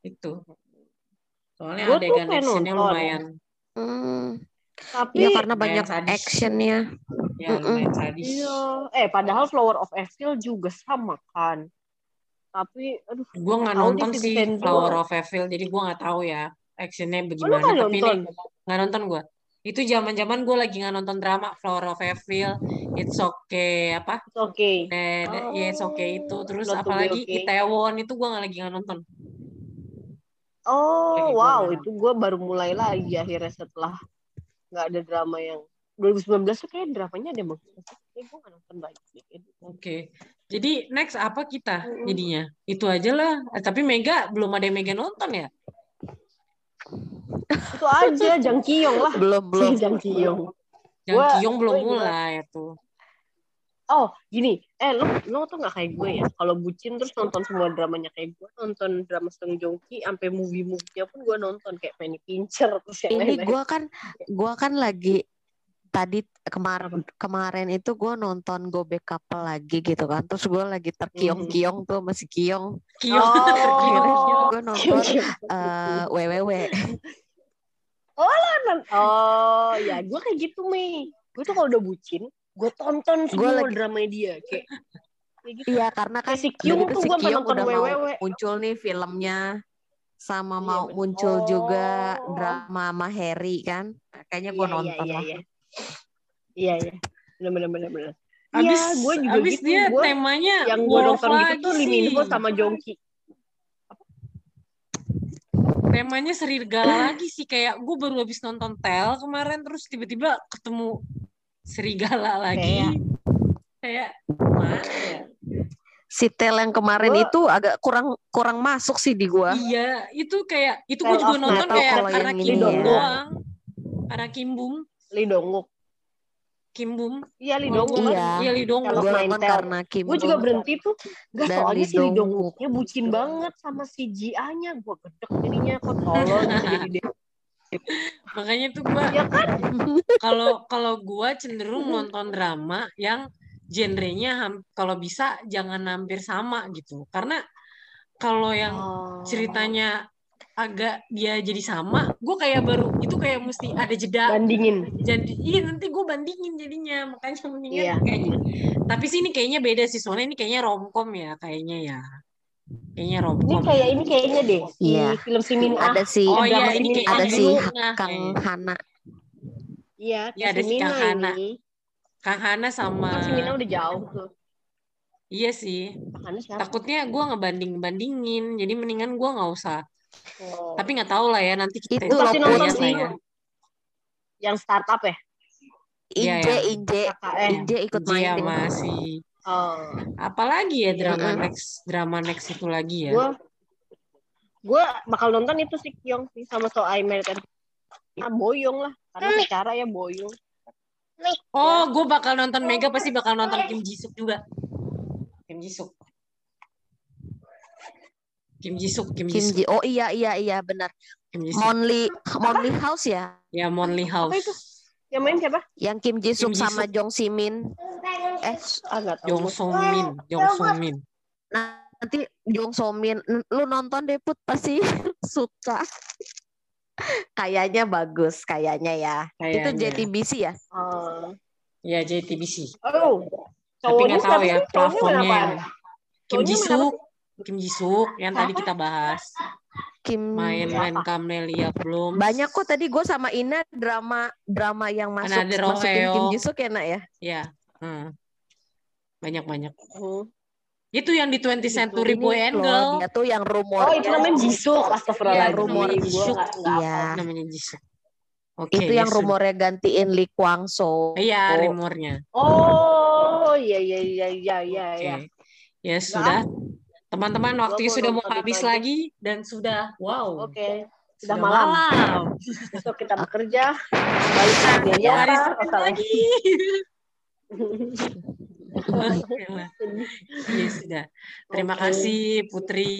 Itu. Soalnya Gua adegan actionnya lumayan hmm. Tapi ya karena banyak sadis. actionnya ya Mm-mm. lumayan sadis. Iya, eh padahal Flower of Evil juga sama kan. Tapi aduh, Gue nggak nonton sih. Flower of Evil, jadi gue nggak tahu ya actionnya oh, bagaimana. kan Tapi nonton. ini nggak nonton gue. Itu zaman-zaman gue lagi nggak nonton drama Flower of Evil, It's Okay apa? It's okay. Eh, Oh, ya It's Okay itu. Terus Not apalagi okay. Itaewon itu gue nggak lagi nggak nonton. Oh, wow, itu gue baru mulai lagi akhirnya setelah nggak ada drama yang 2019 tuh kayak dramanya ada bagus. Kayak gue nggak nonton banyak deh. Oke. Jadi next apa kita jadinya? Itu aja lah. Eh, tapi Mega belum ada yang Mega nonton ya? Itu aja Jang Kiyong lah. belum belum Si *laughs* Jang Kiyong. Gua- Kiyong belum mulai tuh. Oh, gini. Eh, lo, lo tuh gak kayak gue ya. Kalau bucin terus nonton semua dramanya kayak gue. Nonton drama Song Joong Ki, sampai movie-movie-nya pun gue nonton. Kayak Penny Pincher, terus yang ini gue kan gua kan lagi tadi kemarin kemarin itu gue nonton Go Back Couple lagi gitu kan terus gue lagi terkiong-kiong tuh masih kiong Kiyong. *laughs* Oh. gue nonton eh WWW Oh, ya gue kayak gitu, Mei. Gue tuh kalau udah bucin, gue tonton semua lagi- drama dia. Kayak, gitu. iya karena kan Kayak si Kyung itu tuh si gue nonton udah mau muncul nih filmnya sama Iya, mau bener. muncul juga Oh. drama sama Harry kan kayaknya gue Iya, nonton iya, lah iya, iya. Iya, iya. Bener, bener, bener, bener. Abis, Iya, gue juga abis gitu. dia Gua- temanya Yang gue nonton gitu lagi tuh Lee Min Ho sama Jongki. temanya serigala lagi sih kayak gue baru habis nonton Tel kemarin terus tiba-tiba ketemu serigala *laughs* lagi kayak ya? si Tel yang kemarin Gua- itu agak kurang kurang masuk sih di gua iya itu kayak itu gue juga nonton kayak karena yang Kim ini Bum ya. doang karena Kim Bum Lee Dong-wook. Kim Bum Iya, gua Iya. iya Tale. karena Kim Gue juga berhenti tuh. Gak Dan soalnya si. Dong-wooknya bucin banget sama si Ji-anya. Gue gedek jadinya kok tolol gitu jadi dia. Makanya tuh gue Ya kan? kalau kalau gue cenderung nonton drama yang genrenya kalau bisa jangan hampir sama gitu karena kalau yang Oh. ceritanya agak dia jadi sama gue kayak baru itu kayak mesti ada jeda bandingin. jadi iya nanti gue bandingin jadinya makanya mendingan Iya. kayaknya tapi sih ini kayaknya beda sih soalnya ini kayaknya romcom ya kayaknya ya kayaknya Ini romcom kayak ini kayaknya deh. Si Iya. film Simin Ah. ada si oh iya ini ini kayaknya ada si Kang. Hana Iya, Iya, ada si si Kang Hana. ini. Kang Hana sama Kan si Mina udah jauh tuh. iya sih Kang Hana siapa? takutnya gue ngebanding bandingin jadi mendingan gue nggak usah Oh. tapi nggak tahu lah ya nanti kita Itu pasti nonton Put. sih ya. yang startup ya? Iya, Inje, ya. Inje, KKN. Inje ikut main. masih Oh. apalagi ya drama Mm-mm. next drama next itu lagi ya. Gue gue bakal nonton itu si Kyong sih sama So I Married An- ah, boyong lah karena secara ya boyong Oh, gue bakal nonton Mega pasti bakal nonton Kim Jisuk juga. Kim Jisuk. Kim Jisuk, Kim Kim Jisuk, Ji. Oh iya iya iya benar. Kim. Monly Monly House ya. Ya Monly apa itu House. Yang main siapa Yang Kim Ji Suk Kim Ji sama Jong Si Min. Eh ah nggak tahu Jong. Song Min, Jong Song Min. nanti Jong So Min lu nonton deh Put pasti *laughs* suka. Kayaknya bagus kayaknya ya. Itu Kayaknya. JTBC ya? Oh. Ya JTBC. oh Tapi nggak tahu ya platformnya. Kim main Jisuk, Kim Jisuk yang tadi kita bahas. Kim Main main Camelia belum. banyak kok tadi gue sama Ina drama drama yang masuk Another masukin Roheo. Kim Ji Suk ya nak ya. Ya. hmm. Banyak banyak. Hmm. Itu yang di 20th Century Boy and loh, Girl. dia tuh yang rumor oh itu namanya Jisoo Iya, astagfirullahaladzim rumor nggak Iya. namanya Jisoo. Oke. itu ya yang sudah. rumornya gantiin Lee Kwang So. Iya, rumornya. oh iya iya iya iya iya iya Ya sudah. Teman-teman, Gua waktunya sudah mau habis lagi dan sudah wow. oke sudah Sudah malam malam. *laughs* besok kita bekerja balik Masalah. lagi. Oke lah. *laughs* Ya sudah. Terima Oke. kasih Putri,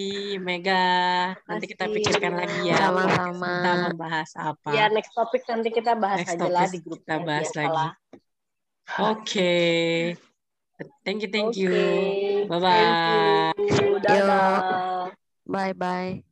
Mega. Nanti kita pikirkan lagi ya. Sama-sama. Kita membahas apa. ya next topik nanti kita bahas Next aja lah di grup kita bahas lagi. Oke. Thank you, thank you. Oke. Bye-bye. Dadah. Bye bye.